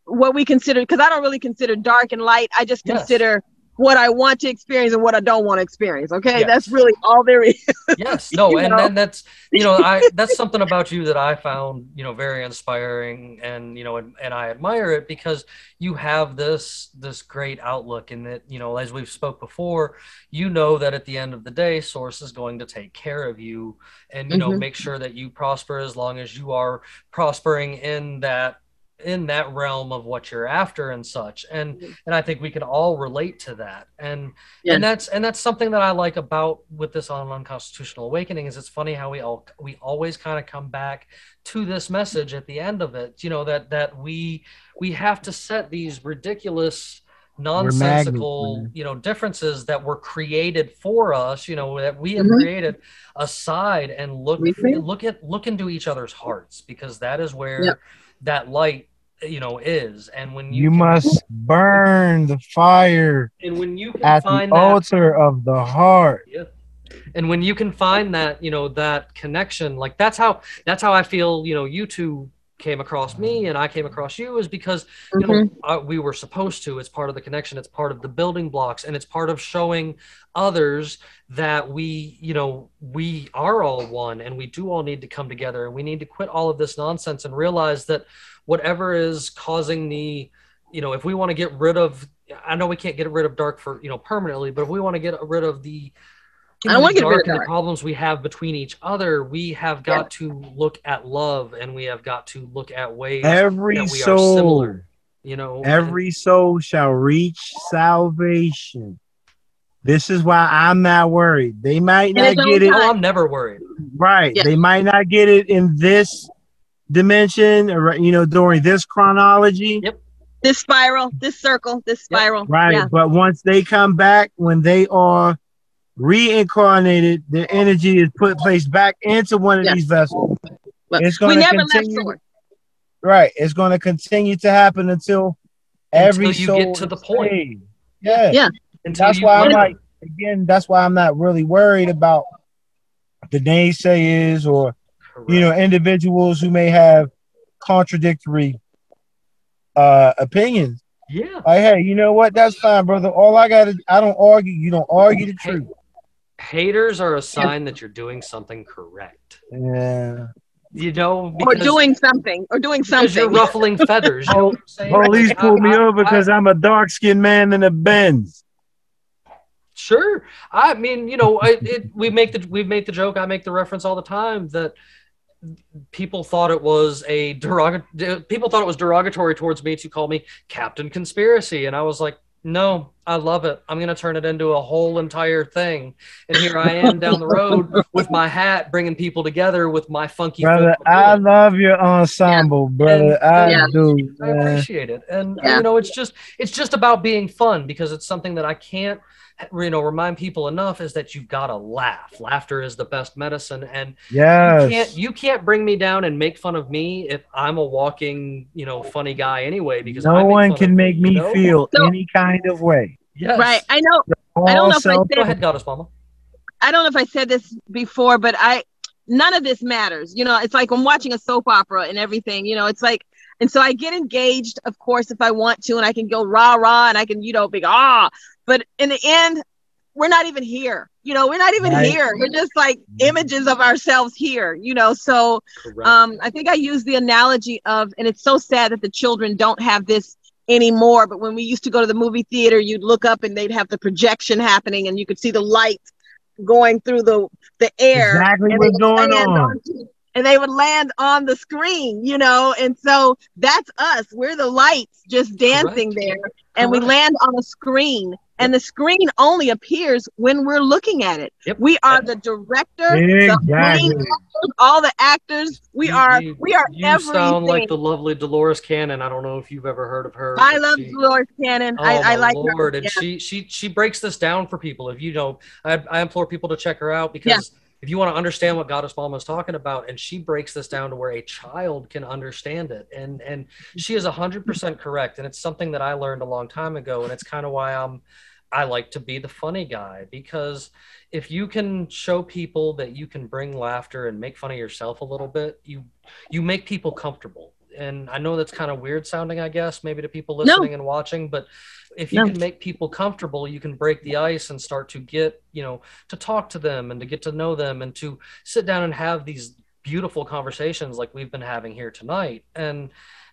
what we consider because I don't really consider dark and light. I just Yes. consider what I want to experience and what I don't want to experience. Okay. Yes. That's really all there is. yes no and know? then that's you know i that's something about you that i found you know very inspiring and you know and, and i admire it because you have this this great outlook and that you know as we've spoke before you know that at the end of the day source is going to take care of you and you know Mhm. make sure that you prosper as long as you are prospering in that in that realm of what you're after and such and and i think we can all relate to that and Yeah. and that's and that's something that i like about with this on unconstitutional awakening is it's funny how we all we always kind of come back to this message at the end of it you know that that we we have to set these ridiculous nonsensical you know differences that were created for us you know that we have Mhm. created aside and look We did. look at look into each other's hearts because that is where Yep. That light you know is and when you You can- must burn the fire and when you can at the find that altar of the heart. yeah. And when you can find that, you know, that connection, like that's how that's how I feel, you know, you two came across me and I came across you is because you know Mhm. uh, we were supposed to. It's part of the connection. It's part of the building blocks, and it's part of showing others that we, you know, we are all one, and we do all need to come together, and we need to quit all of this nonsense and realize that whatever is causing the, you know, if we want to get rid of, I know we can't get rid of dark for you know permanently, but if we want to get rid of the I don't the wanna get rid of and the problems we have between each other, we have got to look at love and we have got to look at ways Every that we are soul, similar. You know, every soul shall reach salvation. This is why I'm not worried. They might not get it oh, I'm never worried. right. Yeah. They might not get it in this dimension, or you know, during this chronology. Yep. This spiral, this circle, this spiral. Right. Yeah. But once they come back, when they are reincarnated, the energy is put placed back into one of Yeah. these vessels. But It's we gonna never left continue- source. Right. It's going to continue to happen until every Until you soul get to the point. saved. Yeah. Yeah. Until That's why I'm like, again, that's why I'm not really worried about the naysayers or you know individuals who may have contradictory uh opinions. yeah. Like, hey, you know what? That's fine, brother. All I got to, I don't argue. You don't argue the truth. Haters are a sign that you're doing something correct. Yeah. You know, Or doing something. Or doing because you're something. ruffling feathers. You know what I'm saying? Police Like, pulled me I- I- over because I'm a dark skinned man in a Benz. Sure. I mean, you know, it, it, we make the we make the joke. I make the reference all the time that people thought it was a derogatory. People thought it was derogatory towards me to call me Captain Conspiracy, and I was like, no, I love it. I'm gonna turn it into a whole entire thing. And here I am down the road with my hat, bringing people together with my funky. Brother, I love your ensemble, brother. And- I Yeah. do. I appreciate it, and Yeah. you know, it's just it's just about being fun because it's something that I can't you know remind people enough is that you've got to laugh. Laughter is the best medicine, and you can't you can't bring me down and make fun of me if I'm a walking you know funny guy anyway because No I make one can make me you know? feel So- any kind of way. yes. Right. I know. I don't know if I self- Go said ahead, Goddess Mama. I don't know if I said this before, but I none of this matters. You know, it's like I'm watching a soap opera and everything. You know, it's like, and so I get engaged, of course, if I want to, and I can go rah rah, and I can, you know, be ah. But in the end, we're not even here. You know, we're not even Right. here. We're just like images of ourselves here. You know, so um, I think I use the analogy of, and it's so sad that the children don't have this anymore. But when we used to go to the movie theater, you'd look up and they'd have the projection happening, and you could see the light going through the the air. Exactly what's going land on. Onto- and they would land on the screen, you know. And so that's us. We're the lights just dancing Correct. there, and we land on a screen. and the screen only appears when we're looking at it. Yep. We are the director, the Exactly. screen, all the actors. We You- are you- we are You everything. sound like the lovely Dolores Cannon. I don't know if you've ever heard of her. I love she- Dolores Cannon. Oh, I, I my like Lord. her. And Yeah. she she she breaks this down for people. If you know, I, I implore people to check her out because if you want to understand what Goddess Mama is talking about, and she breaks this down to where a child can understand it, and and she is hundred percent correct, and it's something that I learned a long time ago, and it's kind of why I'm I like to be the funny guy because if you can show people that you can bring laughter and make fun of yourself a little bit, you you make people comfortable. And I know that's kind of weird sounding, I guess, maybe to people No. listening and watching, but if you No. can make people comfortable, you can break the ice and start to get, you know, to talk to them and to get to know them and to sit down and have these beautiful conversations like we've been having here tonight. And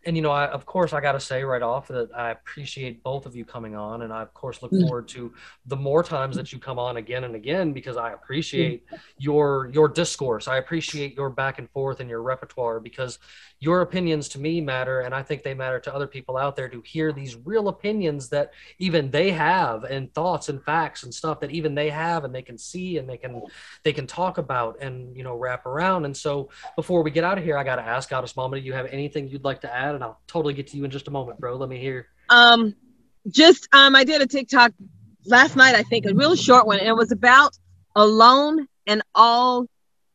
and you know, I of course I got to say right off that I appreciate both of you coming on, and I of course look Mm. forward to the more times that you come on again and again because I appreciate your your discourse. I appreciate your back and forth and your repertoire because your opinions to me matter, and I think they matter to other people out there to hear these real opinions that even they have and thoughts and facts and stuff that even they have and they can see and they can they can talk about and you know wrap around. And so before we get out of here, I got to ask GoddessMamma, do you have anything you'd like to add? And I'll totally get to you in just a moment, bro. Let me hear. Um, just um, I did a TikTok last night. I think a really short one, and it was about alone and all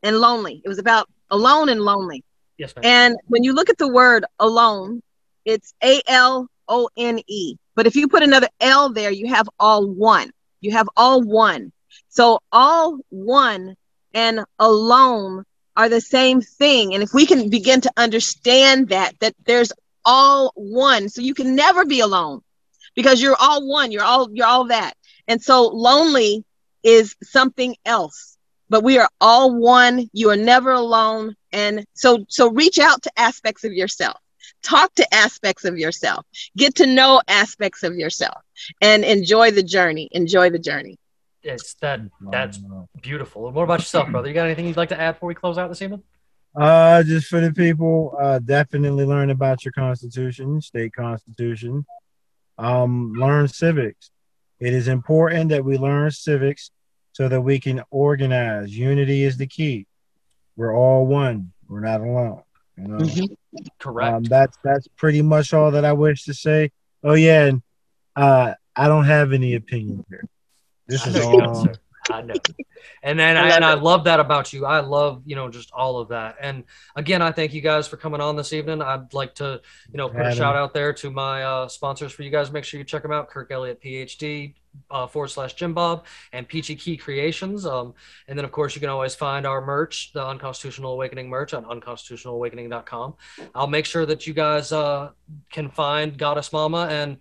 and lonely. It was about alone and lonely. Yes, ma'am. And when you look at the word alone, it's A L O N E. But if you put another L there, you have all one. You have all one. So all one and alone are the same thing. And if we can begin to understand that, that there's all one, so you can never be alone because you're all one. You're all you're all that. And so lonely is something else but we are all one. You are never alone. And so so reach out to aspects of yourself. Talk to aspects of yourself. Get to know aspects of yourself and enjoy the journey. Enjoy the journey It's that that's beautiful. And what about yourself, brother? You got anything you'd like to add before we close out this evening? Uh, just for the people, uh, definitely learn about your constitution, state constitution. Um, learn civics. It is important that we learn civics so that we can organize. Unity is the key. We're all one. We're not alone. You know, Correct. um, that's that's pretty much all that I wish to say. Oh yeah, and uh, I don't have any opinion here. This I is know you all. I know. And then I I, love and I love that about you. I love, you know, just all of that. And again, I thank you guys for coming on this evening. I'd like to, you know, put a shout out there to my uh, sponsors for you guys. Make sure you check them out. Kirk Elliott, PhD, uh, forward slash Jim Bob, and Peachy Key Creations. Um, and then, of course, you can always find our merch, the Unconstitutional Awakening merch on unconstitutionalawakening.com. I'll make sure that you guys uh, can find GoddessMamma and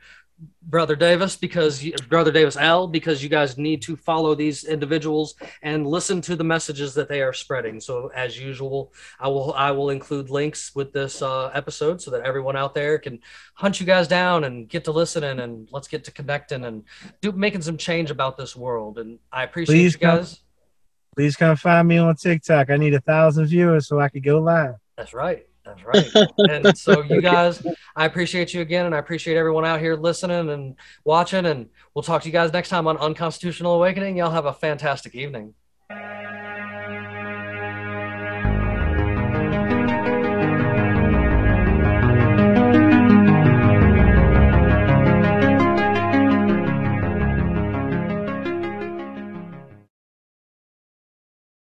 Brother Davis because you, Brother Davis-EL because you guys need to follow these individuals and listen to the messages that they are spreading. So as usual, I will I will include links with this uh, episode so that everyone out there can hunt you guys down and get to listening and let's get to connecting and do making some change about this world. And I appreciate Please you come- guys. Please come find me on TikTok. I need a thousand viewers so I could go live. That's right. That's right. and so you guys, I appreciate you again, and I appreciate everyone out here listening and watching. And we'll talk to you guys next time on Unconstitutional Awakening. Y'all have a fantastic evening.